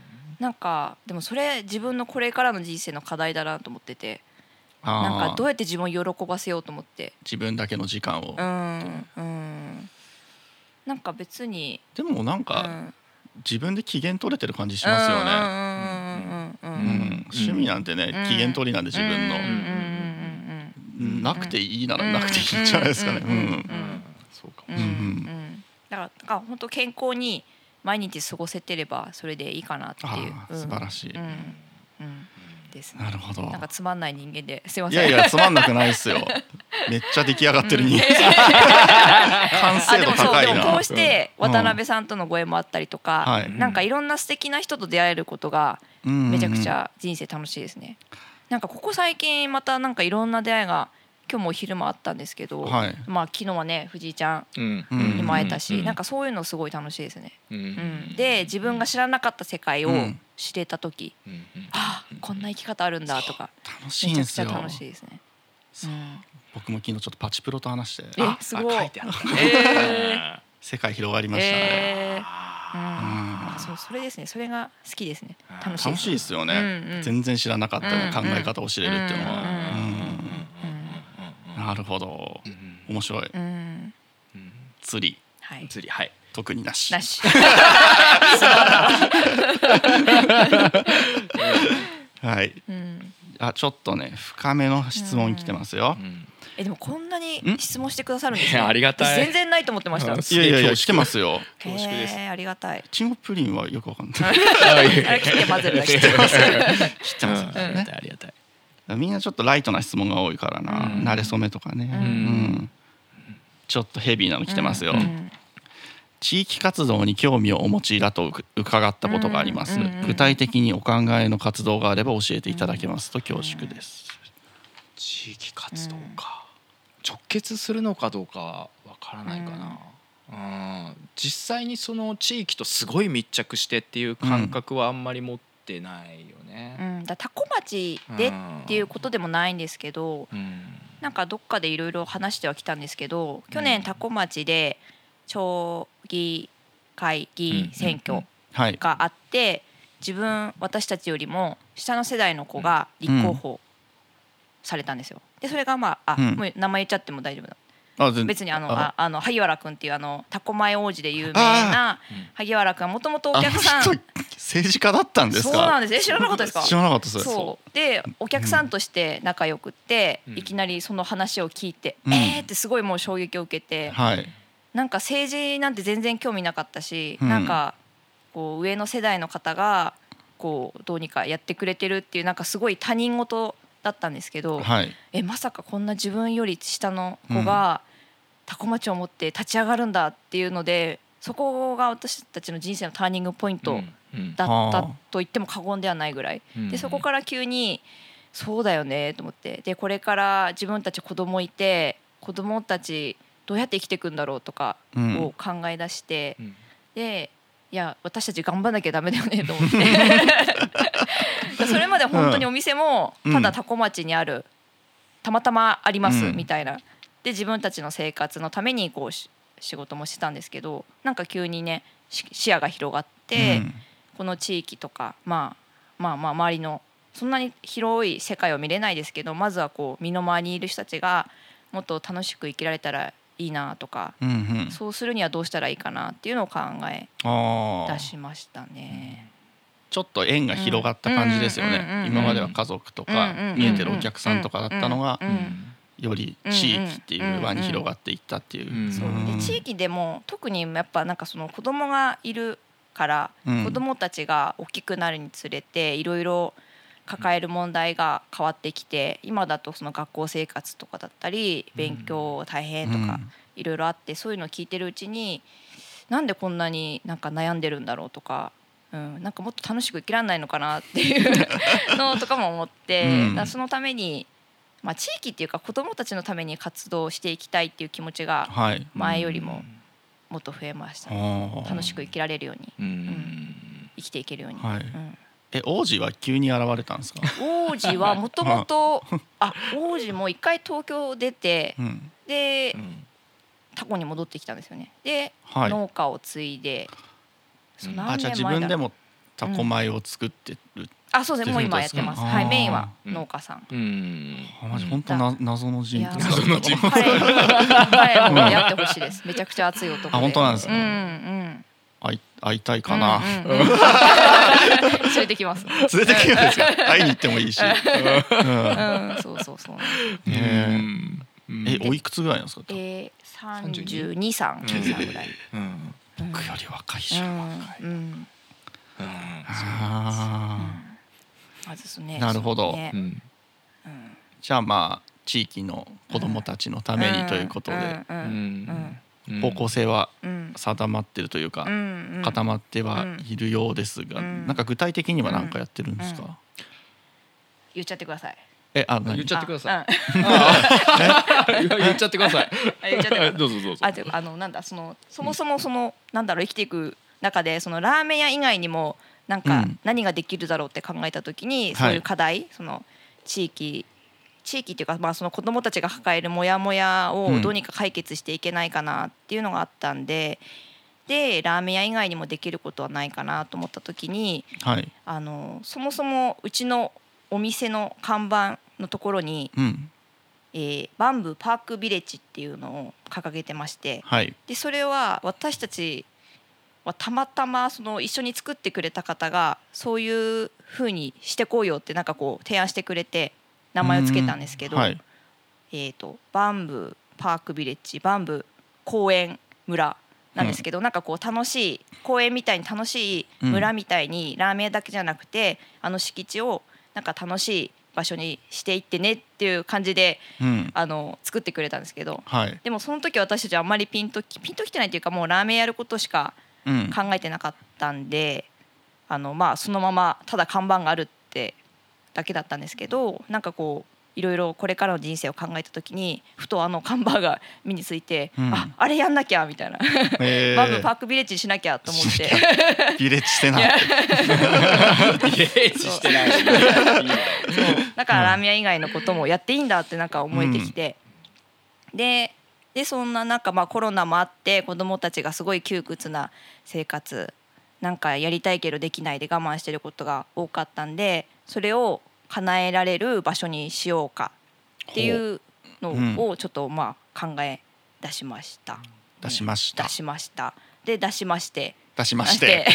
なんかでもそれ自分のこれからの人生の課題だなと思ってて。あなんかどううやって自分を喜ばせようと思って。自分だけの時間を。う。んうん。なんか別に。でもなんうん。か自分で機嫌取れてる感じしますよね。うんうんうんうんうんううんん、趣味なんてね、うん。機嫌取りなんで自分の。うんうんうんうんうんなくていいなうんらなくていいんじゃないですかね。ううんうんん。そうか。うんもうんうん。うんだから本当健康に毎日過ごせてればそれでいいかなってあいうあ素晴らしい。うんうんですねなるほど。なんかつまんない人間ですいまいせんやいやつまんなくないっすよ。めっちゃ出来上がってる人間。完あ成度高いなでもこう。してうん渡辺さんとのご縁もあったりとか、はいなんかいろんな素敵な人と出会えることがめめちゃくち。ゃ人生楽しいですね。なんかここ最近またなんかいろんな出会いが今日もお昼もあったんですけど、はい。まあ昨日はね藤井ちゃんにも会えたし、うん。なんかそういうのすごい楽しいですね。うん。うん、で自分が知らなかった世界をうん。知れた時、うん。うん。ああこんな生き方あるんだとか楽しいめちゃくちゃ。楽しいですね。う。ん。僕も昨日ちょっとパチプロと話してえあすごい。あ書いてあった。ねえ 世界広がりました。ね。えー。うん。ああそうそれですね。それが好きですね。楽しい。楽しいですよね、うんうん。全然知らなかったうん考え方を知れるっていうのは、うん。うんなるほど。うん面白い。うん。釣り。はい。釣りはい。特になし。なし。はい。うん。あちょっとね深めの質問来てますよ、うん。えでもこんなにん？質問してくださるんですね。ありがたい。私全然ないと思ってました。うんいやいやいや来てますよ。恐縮です。ありがたい。いちごプリンはよくわかんない。あれ切って混ぜるだけ。知ってますありがたいみんなちょっとライトな質問が多いからな、うん。慣れ初めとかね、うん。うん。ちょっとヘビーなの来てますよ、うん。地域活動に興味をお持ちだとう伺ったことがあります、うん。うん。うん。具体的にお考えの活動があれば教えていただけますと恐縮です、地域活動か。直結するのかどうかはわからないかな。うん。実際にその地域とすごい密着してっていう感覚はあんまり持ってないようねん、だタコ町でっていうことでもないんですけど、うん。なんかどっかでいろいろ話してはきたんですけど去年多古町で町議会議員選挙はい。があって自分私たちよりも下の世代の子が立候補されたんですよ。でそれがまああ、うん。もう名前言っちゃっても大丈夫別にあのあああの萩原君っていうあのタコ前王子で有名な萩原君はもともとお客さん。政治家だったんですか？そうなんです。え知らなかったですか？知らなかったです。そう。でお客さんとして仲良くって、うん。いきなりその話を聞いて、うん。えーってすごいもう衝撃を受けて、はい。なんか政治なんて全然興味なかったし、うん。なんかこう上の世代の方がこうどうにかやってくれてるっていうなんかすごい他人事だったんですけど、はい。えまさかこんな自分より下の子が多古町を持って立ち上がるんだっていうのでそこが私たちの人生のターニングポイントうんだったはあと言っても過言ではないぐらい。うん。でそこから急にそうだよねと思って。でこれから自分たち子供いて子供たちどうやって生きていくんだろうとかうん。を考え出して、うん。でいや私たち頑張んなきゃダメだよねと思って それまで本当にお店もうん。ただ多古町にあるたまたまありますうん。みたいな、で自分たちの生活のためにこうし仕事もしてたんですけどなんか急にねし視野が広がって、うん。この地域とか、まあ、まあまあ周りのそんなに広い世界を見れないですけどまずはこう身の回りにいる人たちがもっと楽しく生きられたらいいなとか、うんうん。そうするにはどうしたらいいかなっていうのを考え出しましたね。ちょっと縁が広がった感じですよね。今までは家族とか見えてるお客さんとかだったのがより地域っていう輪に広がっていったっていう。で地域でも特にやっぱなんかその子供がいるから、うん。子供たちが大きくなるにつれていろいろ抱える問題が変わってきて今だとその学校生活とかだったり勉強大変とかいろいろあってそういうのを聞いてるうちになんでこんなになんか悩んでるんだろうとか、うん、なんかもっと楽しく生きられないのかなっていうのとかも思って、うん。そのために、まあ、地域っていうか子どもたちのために活動していきたいっていう気持ちがはい。前よりももっと増えました、あー。楽しく生きられるようにうん。生きていけるように。はい。うん。え王子は急に現れたんですか？王子はもともとあ王子も一回東京出てうん。でうん。タコに戻ってきたんですよね。で、はい。農家を継いであじゃあ自分でもタコ米を作ってるあそうです。ねもう今やってます。はいメインは農家さん。うん。あマジ本当な謎の人物謎の人。物彼彼もやってほしい。ですめちゃくちゃ熱い。男であ本当なんですか？うんうん。会い会いたいかな、うんうんうん。連れてきます。連れてきるんですか？会いに行ってもいいし、うん。うん。そうそうそう。え。うん。えおいくつぐらいなんですか、えー、32三9歳ぐらい。うん僕より若いし、うあん。うん。あまずですね。なるほど。ねうんうん。じゃあまあ地域の子どもたちのためにということで、うん。うん。うん。方向性はうん。定まってるというか、うん。うん。固まってはいるようですが、うん。なんか具体的には何かやってるんですか、うん。言っちゃってくださいえあ何？言っちゃってください。い。言っちゃってください。どうぞどうぞ。あてあのなんだそのそもそもそのなんだろう生きていく中でそのラーメン屋以外にもなんかうん。何ができるだろうって考えた時に、はい。そういう課題その地域地域っていうか、まあ、その子どもたちが抱えるモヤモヤをどうにか解決していけないかなっていうのがあったんで、でラーメン屋以外にもできることはないかなと思った時にはい。あのそもそもうちのお店の看板のところに、うん。えーバンブーパークビレッジっていうのを掲げてましてはい。でそれは私たちはたまたまその一緒に作ってくれた方がそういう風にしてこうよってなんかこう提案してくれて名前を付けたんですけど、うん。はい。えー、とバンブーパークビレッジバンブー公園村なんですけど、なんかこう楽しい公園みたいに楽しい村みたいにラーメン屋だけじゃなくて、あの敷地をなんか楽しい場所にしていってねっていう感じでうん。あの作ってくれたんですけどはい。でもその時私たちはあんまりピンときピンときてないというかもうラーメンやることしかうん。考えてなかったんであのまあそのままただ看板があるってだけだったんですけどなんかこういろいろこれからの人生を考えた時にふとあの看板が目について、うん。ああれやんなきゃみたいな、えー。バンブーパークビレッジにしなきゃと思って。ビレッジしてない。イメージしてない。そう。だからラーメン屋以外のこともやっていいんだってなんか思えてきて、ででそんな中、まあ、コロナもあって子どもたちがすごい窮屈な生活なんかやりたいけどできないで我慢してることが多かったんでそれを叶えられる場所にしようかっていうのをちょっとまあ考え出しました。出しました。出しました。で出しまして。出しまして。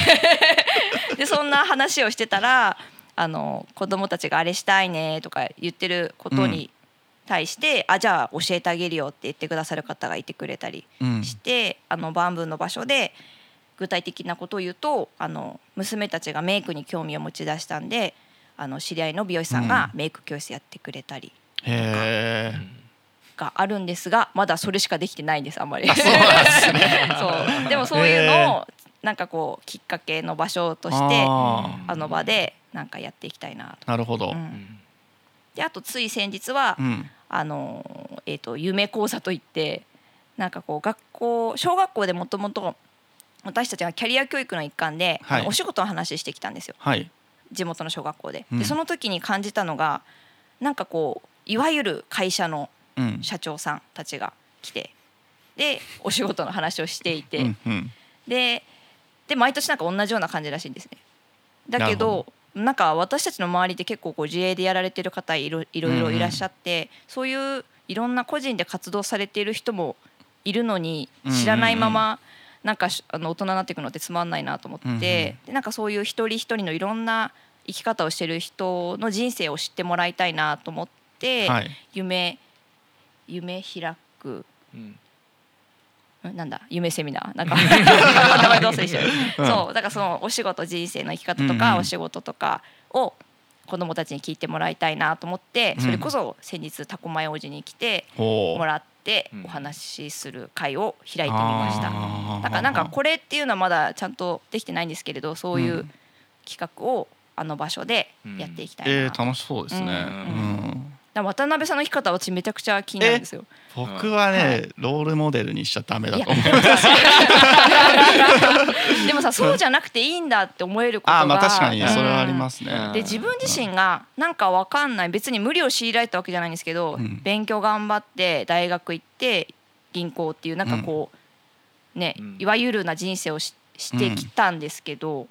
でそんな話をしてたらあの子供たちがあれしたいねとか言ってることに対してあじゃあ教えてあげるよって言ってくださる方がいてくれたりうん。して、あのバンブーの場所で具体的なことを言うとあの娘たちがメイクに興味を持ち出したんであの知り合いの美容師さんがメイク教室やってくれたりへえがあるんですがまだそれしかできてないんですあんまり。でもそういうのをなんかこうきっかけの場所としてああの場でなんかやっていきたいなと。ーなるほど。う、ん。であとつい先日は、うん。あのえー、と夢講座といってなんかこう学校小学校でもともと私たちがキャリア教育の一環で、はい。お仕事の話してきたんですよ。はい地元の小学校で。うん。でその時に感じたのがなんかこういわゆる会社のうん。社長さんたちが来てでお仕事の話をしていて、でで毎年なんか同じような感じらしいんですね。だけどなんか私たちの周りで結構こう自営でやられてる方いろいろいろいらっしゃって、そういういろんな個人で活動されている人もいるのに知らないまま、なんかしあの大人になっていくのってつまんないなと思って、うんうんでなんかそういう一人一人のいろんな生き方をしてる人の人生を知ってもらいたいなと思って、はい。夢夢開く。うん。んなんだ夢セミナー？なんか 名前どうせでしょ、うん。そうだからそのお仕事人生の生き方とか、うん。うんお仕事とかを子供たちに聞いてもらいたいなと思ってうん。それこそ先日タコマイ王子に来てもらってうん。お話しする会を開いてみました。あー。だからなんかこれっていうのはまだちゃんとできてないんですけれどそういううん。企画をあの場所でやっていきたいな、えだかー、楽しそうですね、うん渡辺さんの生き方は私めちゃくちゃ気になるんですよ。僕はね、ロールモデルにしちゃダメだと思う。でもさそうじゃなくていいんだって思えることがあーまあ確かにうん。それはありますね、うんで自分自身がなんかわかんない。別に無理を強いられたわけじゃないんですけど、うん。勉強頑張って大学行って銀行っていうなんかこう、ねうん。いわゆるな人生をししてきたんですけど、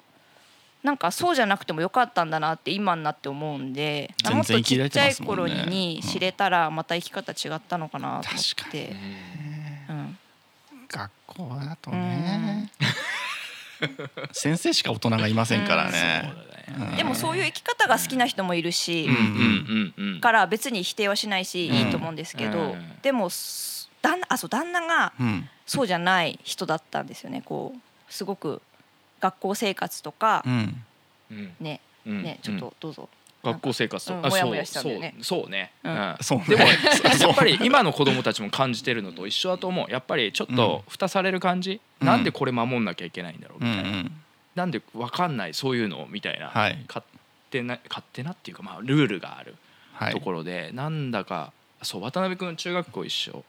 なんかそうじゃなくてもよかったんだなって今になって思うんで全然もっとちっちゃい頃に知れたらまた生き方違ったのかなと思確かって。うん。学校だとね、先生しか大人がいませんからね、うん。でもそういう生き方が好きな人もいるし、から別に否定はしないし、うんいいと思うんですけど、うん。でもす旦那あそう旦那がうん。そうじゃない人だったんですよね。こうすごく学校生活とかう、ん。うん。ねうん。ねちょっとどうぞ、学校生活とうんあもやもやしちゃそううんだよねそうね。うん。うん。そうね。でもそう やっぱり今の子供たちも感じてるのと一緒だと思う。やっぱりちょっと蓋される感じ、うん。なんでこれ守んなきゃいけないんだろううんうみたいな、ん。なんでわかんないそういうのみたいな、はい。勝手な勝手なっていうかまあルールがあるはい。ところで、なんだか。そう渡辺君中学校一緒。で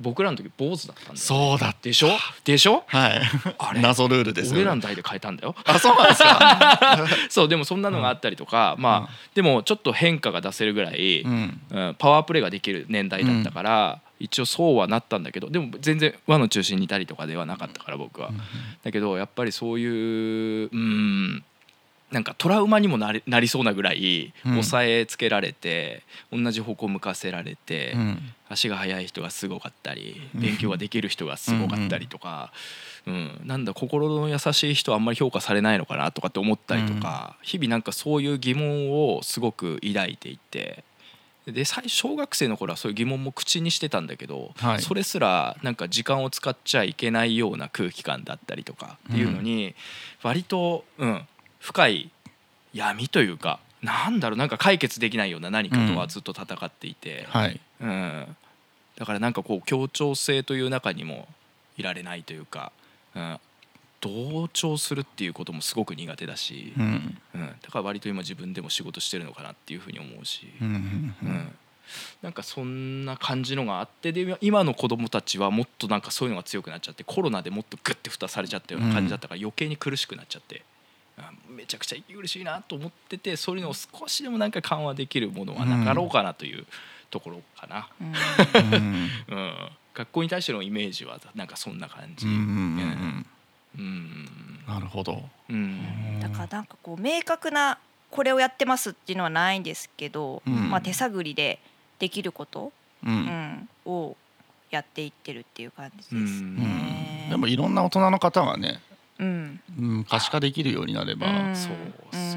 僕らの時坊主だったんだよ。そうだでしょ？でしょ？はい。あれ？謎ルールです俺らの代で変えたんだよ。あそうなんですか？そうでもそんなのがあったりとか、まあでもちょっと変化が出せるぐらい、うん。うんパワープレイができる年代だったから、一応そうはなったんだけどでも全然輪の中心にいたりとかではなかったから僕は。だけどやっぱりそういううんなんかトラウマにもなりなりそうなぐらいうん。抑えつけられて、同じ方向向かせられて、うん。足が速い人がすごかったりうん。勉強ができる人がすごかったりとか、うん。なんだ心の優しい人はあんまり評価されないのかなとかって思ったりとか、日々なんかそういう疑問をすごく抱いていて。で小学生の頃はそういう疑問も口にしてたんだけど、はい。それすらなんか時間を使っちゃいけないような空気感だったりとかっていうのに割と、うん、深い闇というかなんだろうなんか解決できないような何かとはずっと戦っていて、はい。うん、だからなんかこう協調性という中にもいられないというか、うん、同調するっていうこともすごく苦手だし、うん。うん、だから割と今自分でも仕事してるのかなっていうふうに思うし、うんうんううんん。なんかそんな感じのがあってで今の子供たちはもっとなんかそういうのが強くなっちゃってコロナでもっとグッて蓋されちゃったような感じだったから余計に苦しくなっちゃって。あめちゃくちゃ息苦しいなと思っててそういうのを少しでもなんか緩和できるものはなかろうかなというところかな。うん。うん。うん、学校に対してのイメージはなんかそんな感じ。うんうんうんうん。なるほど。うん。だからなんかこう明確なこれをやってますっていうのはないんですけど、うん。まあ、手探りでできること、ううん。ん、をやっていってるっていう感じですうん。ね。でもいろんな大人の方がねうん。うん、可視化できるようになれば、うん。そう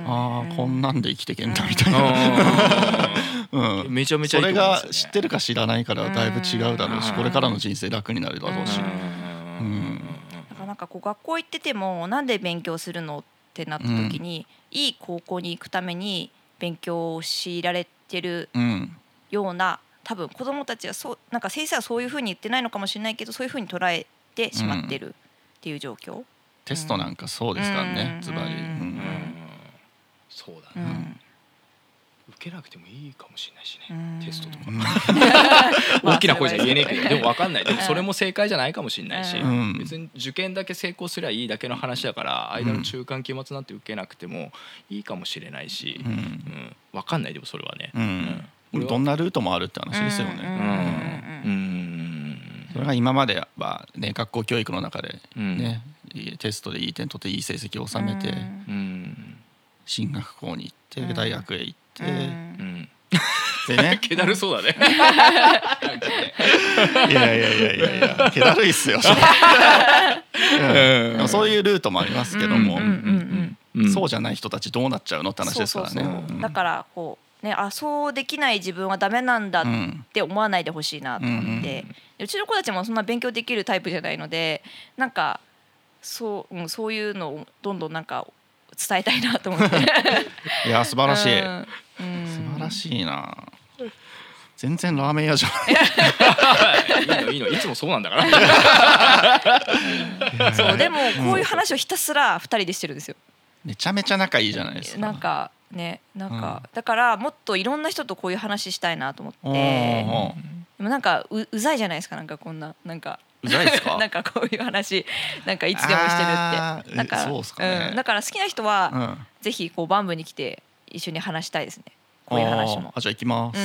ああこんなんで生きてけんだみたいな、うん。うん、めちゃめちゃいそれが知ってるか知らないからだいぶ違うだろうし、うん。これからの人生楽になるだろうし、うん。うん。だからなんかこう学校行っててもなんで勉強するのってなった時に、いい高校に行くために勉強を強いられてるうんような多分子どもたちはそうなんか先生はそういうふうに言ってないのかもしれないけどそういうふうに捉えてしまってるっていう状況。テストなんかそうですからね、うん。ズバリ、そうだね、うん。受けなくてもいいかもしれないしね、うん。テストとか。大きな声じゃ言えねえけどそれはでも分かんない。でもそれも正解じゃないかもしれないし、うん。別に受験だけ成功すりゃいいだけの話だから間の中間期末なんて受けなくてもいいかもしれないし、うん。うん。分かんないでもそれはね、うん。どんなルートもあるって話ですよね、うん。うん。うん。それが今までは、ね、学校教育の中で、うん。ねテストでいい点取っていい成績を収めて、進学校に行って、うん。大学へ行って、うん。うん。でね。気だるそうだね。いやいやいやいやいや気だるいっすよ、うん。でもそういうルートもありますけども、そうじゃない人たちどうなっちゃうのって話ですからね。だからこうねあそうできない自分はダメなんだっうん。て思わないでほしいなと思って、うちの子たちもそんな勉強できるタイプじゃないのでなんかそう,、うん、そういうのをどんどんなんか伝えたいなと思って。いや素晴らしい、うんうん。素晴らしいな。全然ラーメン屋じゃない。いいのいいの。いつもそうなんだから。そうでもこういう話をひたすら2人でしてるんですよ。めちゃめちゃ仲いいじゃないですか。なんかねなんか、だからもっといろんな人とこういう話したいなと思おって。ーでもなんかううざいじゃないですかなんかこんななんか なんかこういう話なんかいつでもしてるって。なんかそうっすかね。うん、だから好きな人は、うん。ぜひこうバンブに来て一緒に話したいですね。こういう話も。あじゃあ行きます。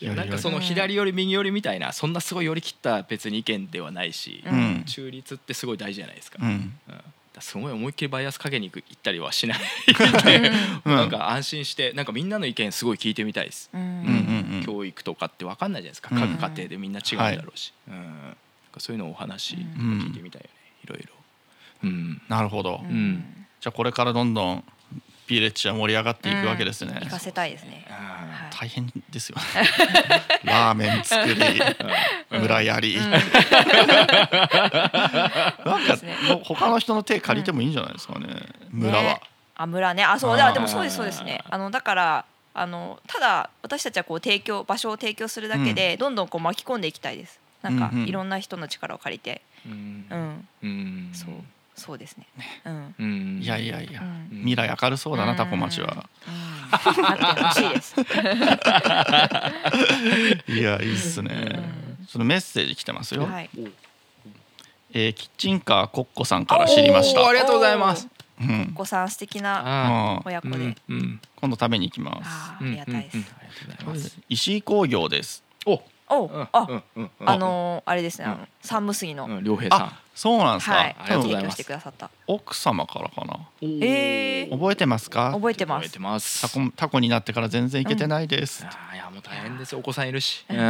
いやなんかその左寄り右寄りみたいなそんなすごい寄り切った別に意見ではないし、うん。中立ってすごい大事じゃないですか,、うん。すごい思いっきりバイアスかけに行ったりはしないで、うん。なんか安心してなんかみんなの意見すごい聞いてみたいです、うん。うん。うんうん。教育とかって分かんないじゃないですか、うん。各家庭でみんな違うんだろうし、うん。なんかそういうのをお話聞いてみたいよね、いろいろ。うん。なるほど。ん。じゃあこれからどんどんビレッジは盛り上がっていくわけですね。行かせたいですね。あはい。大変ですよね。ラーメン作り、村やり。なんかすね。他の人の手借りてもいいんじゃないですかね。村は。ね。あ村ね。あそう。でもそうですそうですね。あのだからあのただ私たちはこう提供場所を提供するだけで、どんどんこう巻き込んでいきたいです。なんか、いろんな人の力を借りて。うん。うん。そうそうですね。うん。うん。いやいやいや。うん、未来明るそうだなタコ町は。いです。いやいいっすね。そのメッセージ来てますよ。はい。えーキッチンカーコッコさんから知りました。あ。りがとうございます。うん。お子さん素敵な親子で、ーうんうん。今度食べに行きます。ありがたいです、うんうんうん。ありがとうございます。石井工業です。お。お。うんあ、あのーあれですねあの三無杉の、うん良平さん。あ、そうなんですか？はい。ありがとうございます。奥様からかな？えー。覚えてますか？覚え覚えてます。てます。タコタコになってから全然行けてないです。あーいやもう大変ですよ。お子さんいるし、うん。ん。うん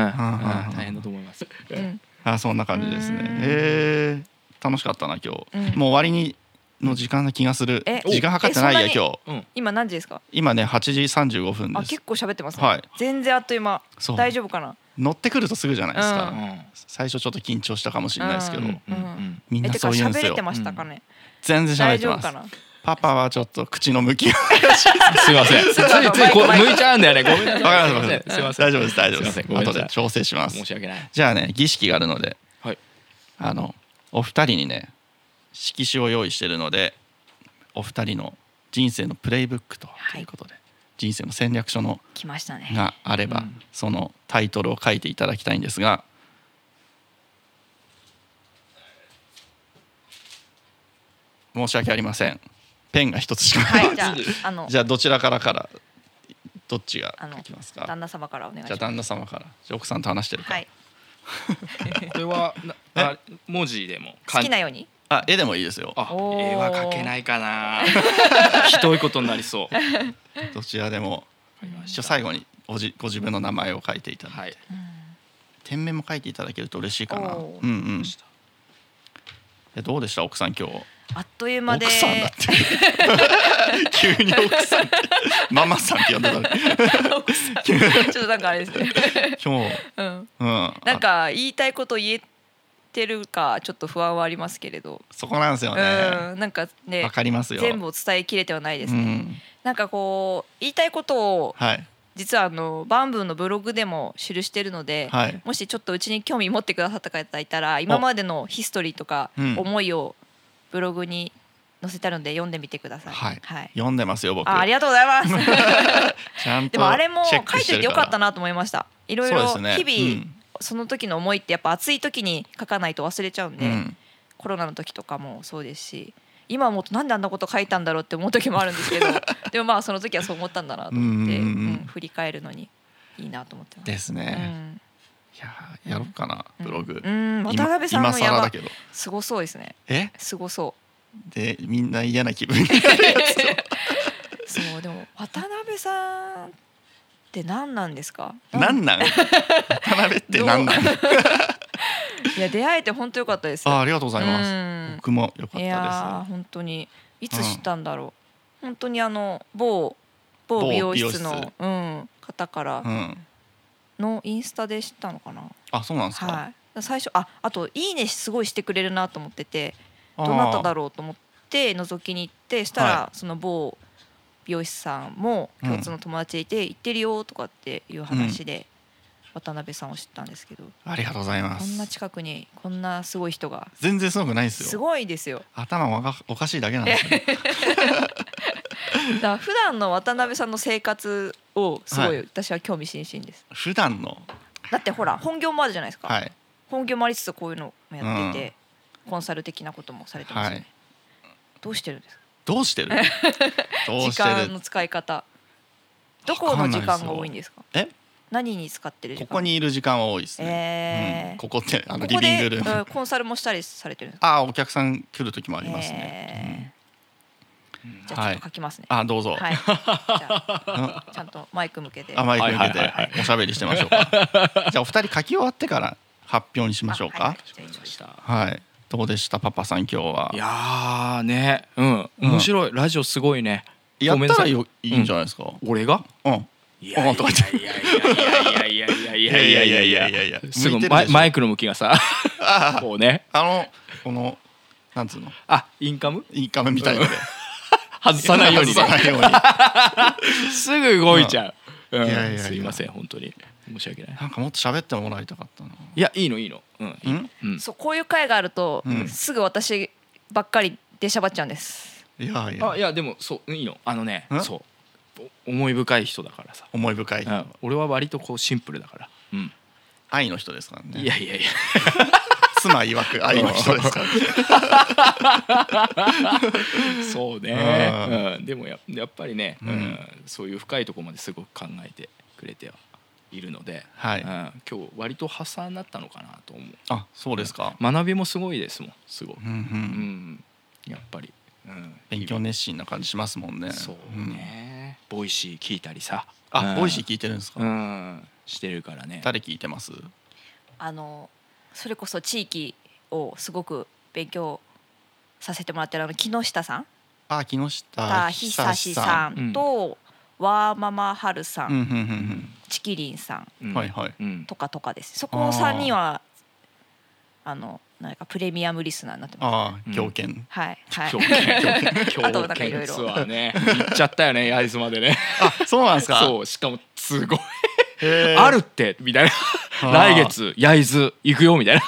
大変だと思います。うん。あ、そんな感じですね。うん。えー、楽しかったな今日。うん。もう終わりにの時間な気がする。え。時間計ってないや今日。うん。今何時ですか？今ね8時35分です。あ結。構喋ってますね、はい。全然あっという間。大丈夫かな？乗ってくるとすぐじゃないですか。うん最初ちょっと緊張したかもしれないですけど、うんうんみんなそう言うんですよ喋れて。ましたかね、全然喋ってます大丈夫か。な？パパはちょっと口の向きが すいません。ついついこ向いちゃうんだよね。ごめんなさい。わかりましたすいません。大丈夫です大丈夫です後で調整します申し訳ない。じゃあね儀式があるのではい。あのお二人にね色紙を用意してるのでお二人の人生のプレイブックとはいいうことで、人生の戦略書の来ましたね。があれば、うん。そのタイトルを書いていただきたいんですが申し訳ありません。ペンが一つしかない、はい。じゃあ じゃあどちらからからどっちがあの書きますか？旦那様からお願いしじゃあます旦那様から。じゃあ奥さんと話してるから、はい。これはなあ文字でも好きなように？あ絵でもいいですよ。あ絵は描けないかな。ひどいことになりそう。どちらでも一応最後にごじご自分の名前を書いていただいて、はい。店名も書いていただけると嬉しいかな。うんうん。えどうでした？奥さん今日。あっという間で。奥さんだって。急に奥さんって。ママさんって呼んでたの ちょっとなんかあれですね、今日。うん、うん。なんか言いたいこと言えてるかちょっと不安はありますけれど、そこなんですよね。うん、なんかねわかりますよ。全部を伝えきれてはないですね、うん。なんかこう言いたいことをはい。実はあのバンブーのブログでも記してるので、はい。もしちょっとうちに興味持ってくださった方いたら今までのヒストリーとかうん。思いをブログに載せてあるので読んでみてください。はい。はい、読んでますよ僕。あありがとうございます。ちゃんとでもあれも書いててよかったなと思いました。いろいろそうですね。日々その時の思いってやっぱ暑い時に書かないと忘れちゃうんで、うん。コロナの時とかもそうですし今思うとなんであんなこと書いたんだろうって思う時もあるんですけど でもまあその時はそう思ったんだなと思って、うんうん振り返るのにいいなと思ってます。ですうねん。いやーやろうかなブログ。うん、今渡辺さん今のやば更だけど。すごそうですね。え？すごそでみんな嫌な気分になるやつ う。そうでも渡辺さんって何なんですか？なんなん？渡辺ってなんなん？いや出会えて本当良かったです。あありがとうございます。うん。僕も良かっいやたー本当に。いつ知ったんだろう、本当にあの某某美容室のうん、方からですうん。のインスタで知ったのかな、あそうなんですか？はい。最初ああと「いいね」すごいしてくれるなと思っててどなただろうと思って覗きに行ってしたら、はその某美容師さんも共通の友達でいて「行ってるよ」とかっていう話で渡辺さんを知ったんですけど、ありがとうございまこんなす近くにこんなすごい人が。全然すごくないですすよごいですよ。頭おかおかしいだけなんですよ。だ普段の渡辺さんの生活をすごいはい。私は興味津々です、普段の？だってほら本業もあるじゃないですか、はい。本業もありつつこういうのもやってて、コンサル的なこともされてますよね、はい。どうしてるんですか？どうしてる？どう時してる？間の使い方。どこの時間が多いんですか？え？何に使ってる時間？ここにいる時間は多いですね、えー。うん。ここってあのリビングルーム。うんコンサルもしたりされてるんですか？ああお客さん来る時もありますね、えー。じゃあちょっと書きますね、あどうぞ、はい、じゃあ ちゃんとマイク向けてあマイク向けてはいはいはい。おしゃべりしてましょうか。じゃあお二人書き終わってから発表にしましょうか。あはいはいはい、どうでしたパパさん今日は。いやーね。うん。面白い、ラジオすごいね。やったらよいいんじゃないですか。俺が？うん、いやいやいやいやいやいやいや。いやいやいやいやいやいやいやすぐマイクの向きがさあこうねあのこのなんつうのあインカムインカムみたいので外さないようにすぐ動いちゃう、うんいやいやいやすいません本当に申し訳ない。なんかもっと喋ってもらいたかったな。いやいいのいいの。うんいいん？うん。そうこういう会があると、うん。すぐ私ばっかり出しゃばっちゃうんです。いやいや。あいやでもそういいの。あのねん？そう。お思い深い人だからさ、思い深い。うん、俺は割とこうシンプルだから、うん、愛の人ですからね。いやいやいや。妻曰く愛の人ですから。そうね、ううん、でもややっぱりね、うん。うん。そういう深いところまですごく考えてくれてはいるので、はい。うん、今日割と発散になったのかなと思う。あそうですか。学びもすごいですもんすごく。うんう、うん。ん、やっぱり、うん、勉強熱心な感じしますもんね。そうん。ね、 Voicy聞いたりさ。あ Voicy聞いてるんですか？うん。してるからね。誰聞いてます？あのそれこそ地域をすごく勉強させてもらってるあの木下さん、あ木下たひさしさんと、わーママはるさん、うんうんうんちきりんさんうん。はいはい。うん。とかとかです。そこ三人はあのなんかプレミアムリスナーになってます。ああうん。狂犬はいはい。狂犬狂あとなんかいろいろ。犬ツアーね。行っちゃったよね焼津までね。あそうなんですか？そうしかもすごい。あるってみたいな来月焼津行くよみたいな。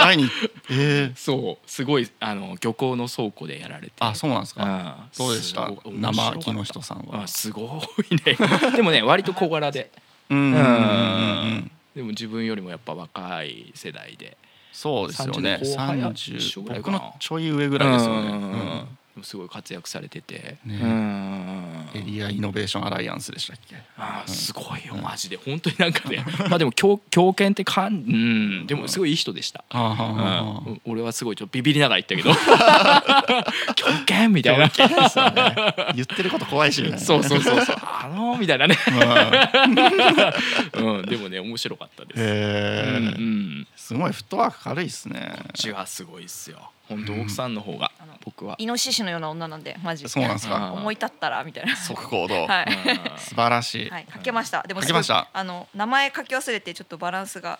会いに。ええ。そう。すごいあの漁港の倉庫でやられて。あそうなんですか。うん。どうでした？生木下さんは。あすごいね。でもね割と小柄で。うん。でも自分よりもやっぱ若い世代で。そうですよね。30後輩30一緒ぐらいかな。僕のちょい上ぐらいですよね。うんすごい活躍されてて、ね。うんエリアイノベーションアライアンスでしたっけ？あーすごいよマジで。本当になんかね。まあでも強強権ってかんうん。でもすごいいい人でした。うん、俺はすごいちょっとビビりながら言ったけど。強権みたいな。言ってること怖いしね。そうそうそうそう。あのーみたいなね、うん。うん、でもね面白かったです、へうんうえん、すごいフットワーク軽いっすね。こっちはすごいっすよ本当奥さんの方が、僕は。イノシシのような女なんでマジそうなんですか？思い立ったらみたいな。速行動。はい。うん。素晴らしい。はい。書けました。でも書けました？あの名前書き忘れてちょっとバランスが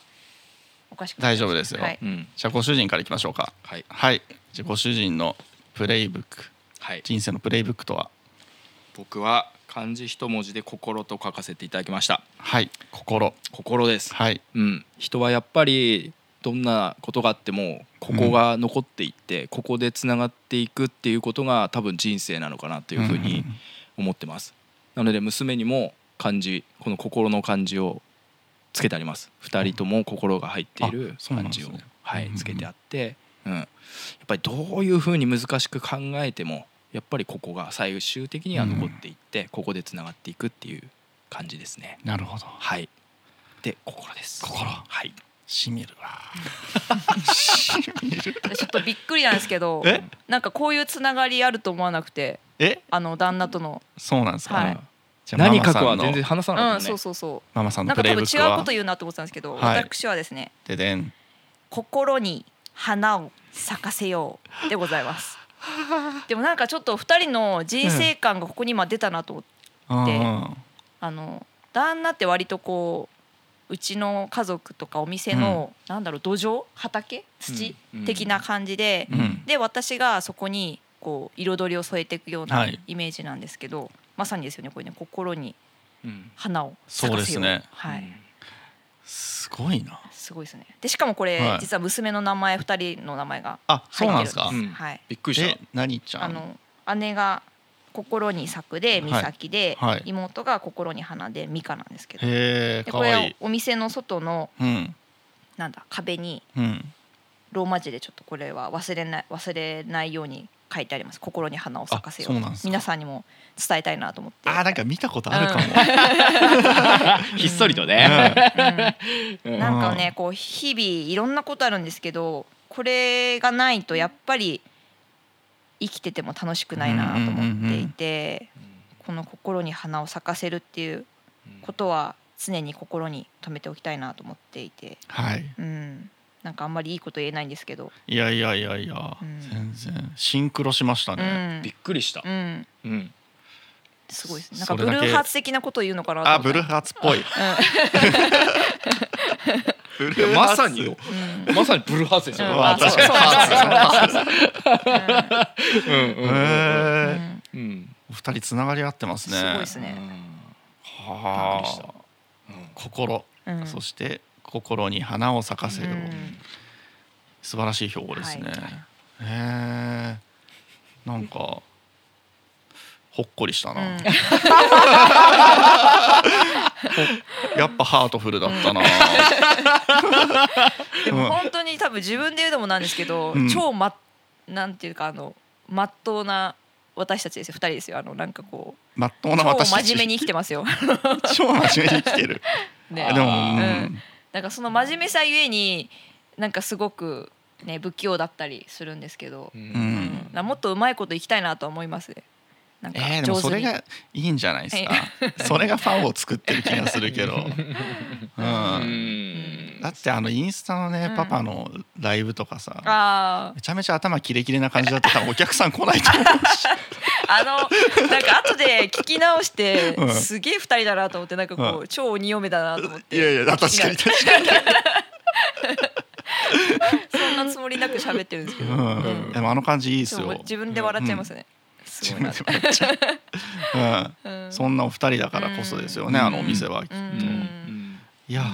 おかしく大丈夫ですよ。はい。うん。じゃあご主人からいきましょうか。はい。はい。じゃあご主人のプレイブック。はい。人生のプレイブックとは？僕は漢字一文字で心と書かせていただきました。はい。心。心です。はい。うん、人はやっぱりどんなことがあってもここが残っていって、ここでつながっていくっていうことが多分人生なのかなというふうに思ってます、なので娘にも漢字この心の漢字をつけてあります。二人とも心が入っている漢字を、はいうん。つけてあって、うん、やっぱりどういうふうに難しく考えてもやっぱりここが最終的には残っていって、ここでつながっていくっていう感じですね。なるほど。はい。で心です。心。はいしみるわ。しみる。ちょっとびっくりなんですけどえ？なんかこういうつながりあると思わなくてえ？あの旦那との。そうなんですか、はい。じゃあ何書くは全然話さなかったね。うんそうそうそママさのプうんなんか多分レイブックは？違うこと言うなと思ってたんですけどはい。私はですねででん。心に花を咲かせようでございます。でもなんかちょっと二人の人生観がここに今出たなと思ってうん。あの旦那って割とこううちの家族とかお店の、なんだろう土壌畑土、うん。的な感じで、うん。で私がそこにこう彩りを添えていくようなはい。イメージなんですけど、まさにですよねこれね心にうん。花を咲かせよう。そうですね。はい、すごいな。すごいですね。でしかもこれ、はい。実は娘の名前二人の名前があそう入なんです。かってるんです、うんはい。びっくりした。え何ちゃん？あの姉が心に咲くで美咲で、はい。はい妹が心に花で美香なんですけど。でこれお店の外のうん。なんだ壁にうん。ローマ字でちょっとこれは忘れない忘れないように書いてあります。心に花を咲かせよう皆さんにも伝えたいなと思って。あなんか見たことあるかも、ひっそりとね、うん。なんかねこう日々いろんなことあるんですけどこれがないとやっぱり生きてても楽しくないなと思っていてこの心に花を咲かせるっていうことは常に心に留めておきたいなと思っていて、はい。うん、なんかあんまりいいこと言えないんですけど、いやいやいやいや、うん。全然。シンクロしましたうね、ん。びっくりした。う、ん、うんすごいですね。なんかブルーハーツ的なことを言うのかなあブルーハーツっぽい、まさによ、まさにブルーハーツですよ、うん。まあ確かに。そうんお二人つながり合ってますね。すごいですね。はあ。心、うん。そして心に花を咲かせよう、うん。素晴らしい標語ですね、はい。へえ。なんかほっこりしたな、うん。やっぱハートフルだったな、でも本当に多分自分で言うのもなんですけど、うん。超まなんていうかあのまっとうな私たちですよ。二人ですよ。あのなんかこうまっとうな超私たち。真面目に生きてますよ。超真面目に生きてる。ね、でも、うん。うん。なんかその真面目さゆえになんかすごくね不器用だったりするんですけど、ううん。うん。なもっとうまいこといきたいなとは思いますね。なんかえー、でもそれがいいんじゃないですか？それがファンを作ってる気がするけど、うん。うん。だってあのインスタのね、うん。パパのライブとかさあめちゃめちゃ頭キレキレな感じだったらお客さん来ないと思うし。ー あのなんか後で聞き直して、うん。すげえ二人だなと思ってなんかこう、う超鬼嫁だなと思って。いやいや確かに確かに、そんなつもりなく喋ってるんですけど、うん。うん。でもあの感じいいでもよ。自分で笑っちゃいますね、す自ごいな分で笑っちゃう、ううん。ん、そんなお二人だからこそですよね、うん。あのお店はきっと、いや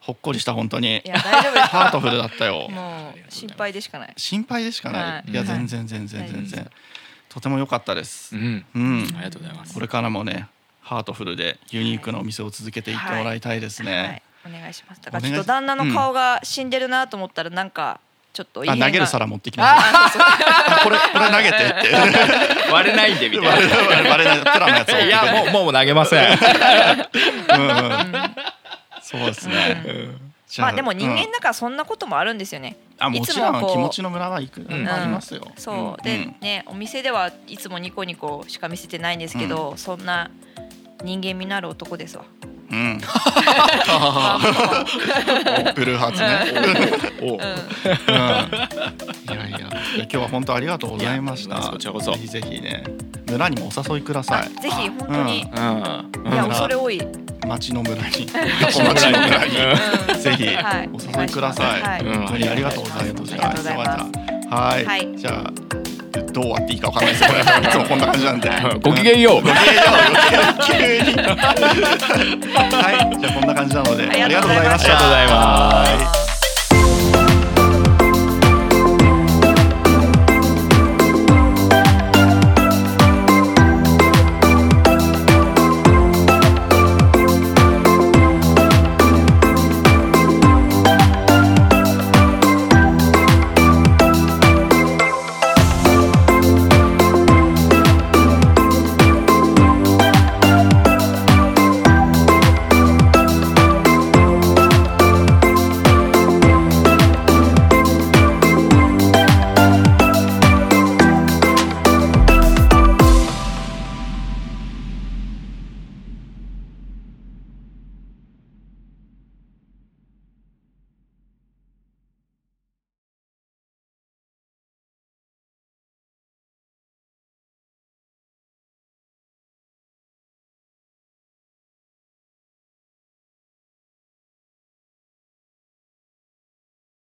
ほっこりした本当にいや大丈夫です。ハートフルだったよ。もう心配でしかない。心配でしかない、はい。い、やはい。全然全然全然。とても良かったです。うん。うん、ありがとうございます。これからもねハートフルでユニークなお店を続けていってもらいたいですね、はい、お願いします。だからちょっと旦那の顔が死んでるなと思ったらなんかちょっと異変が。あ投げる皿持ってきました。あそうそう。これこれ投げてって。割れないんでみたいな。い割れない。プラのやついやもうもう投げません。うんうん。そうですね。まあでも人うん間だからそんなこともあるんですよね。あもちろいつもこうん気持ちのムラはいくうん。ありますよ。そう。でうん。ねお店ではいつもニコニコしか見せてないんですけど、そんな人間味のある男ですわ。うん。ブルーハーツね。おううん。いやいや。今日は本当ありがとうございました。こちらこそ。ぜひぜひね村にもお誘いください。あぜひ本当に、うん。いやうん恐れ多い。町の村に。お町の村に。うん。ぜひはい。お誘いください。本当にありがとうございます。ありがとうございます。はい。はい。じゃあどう終わっていいかわかんないですけど、いつもこんな感じなんで。ごきげんようごきげんよう。急に。はい。じゃあこんな感じなので、ありがとうございましたありがとうございますはい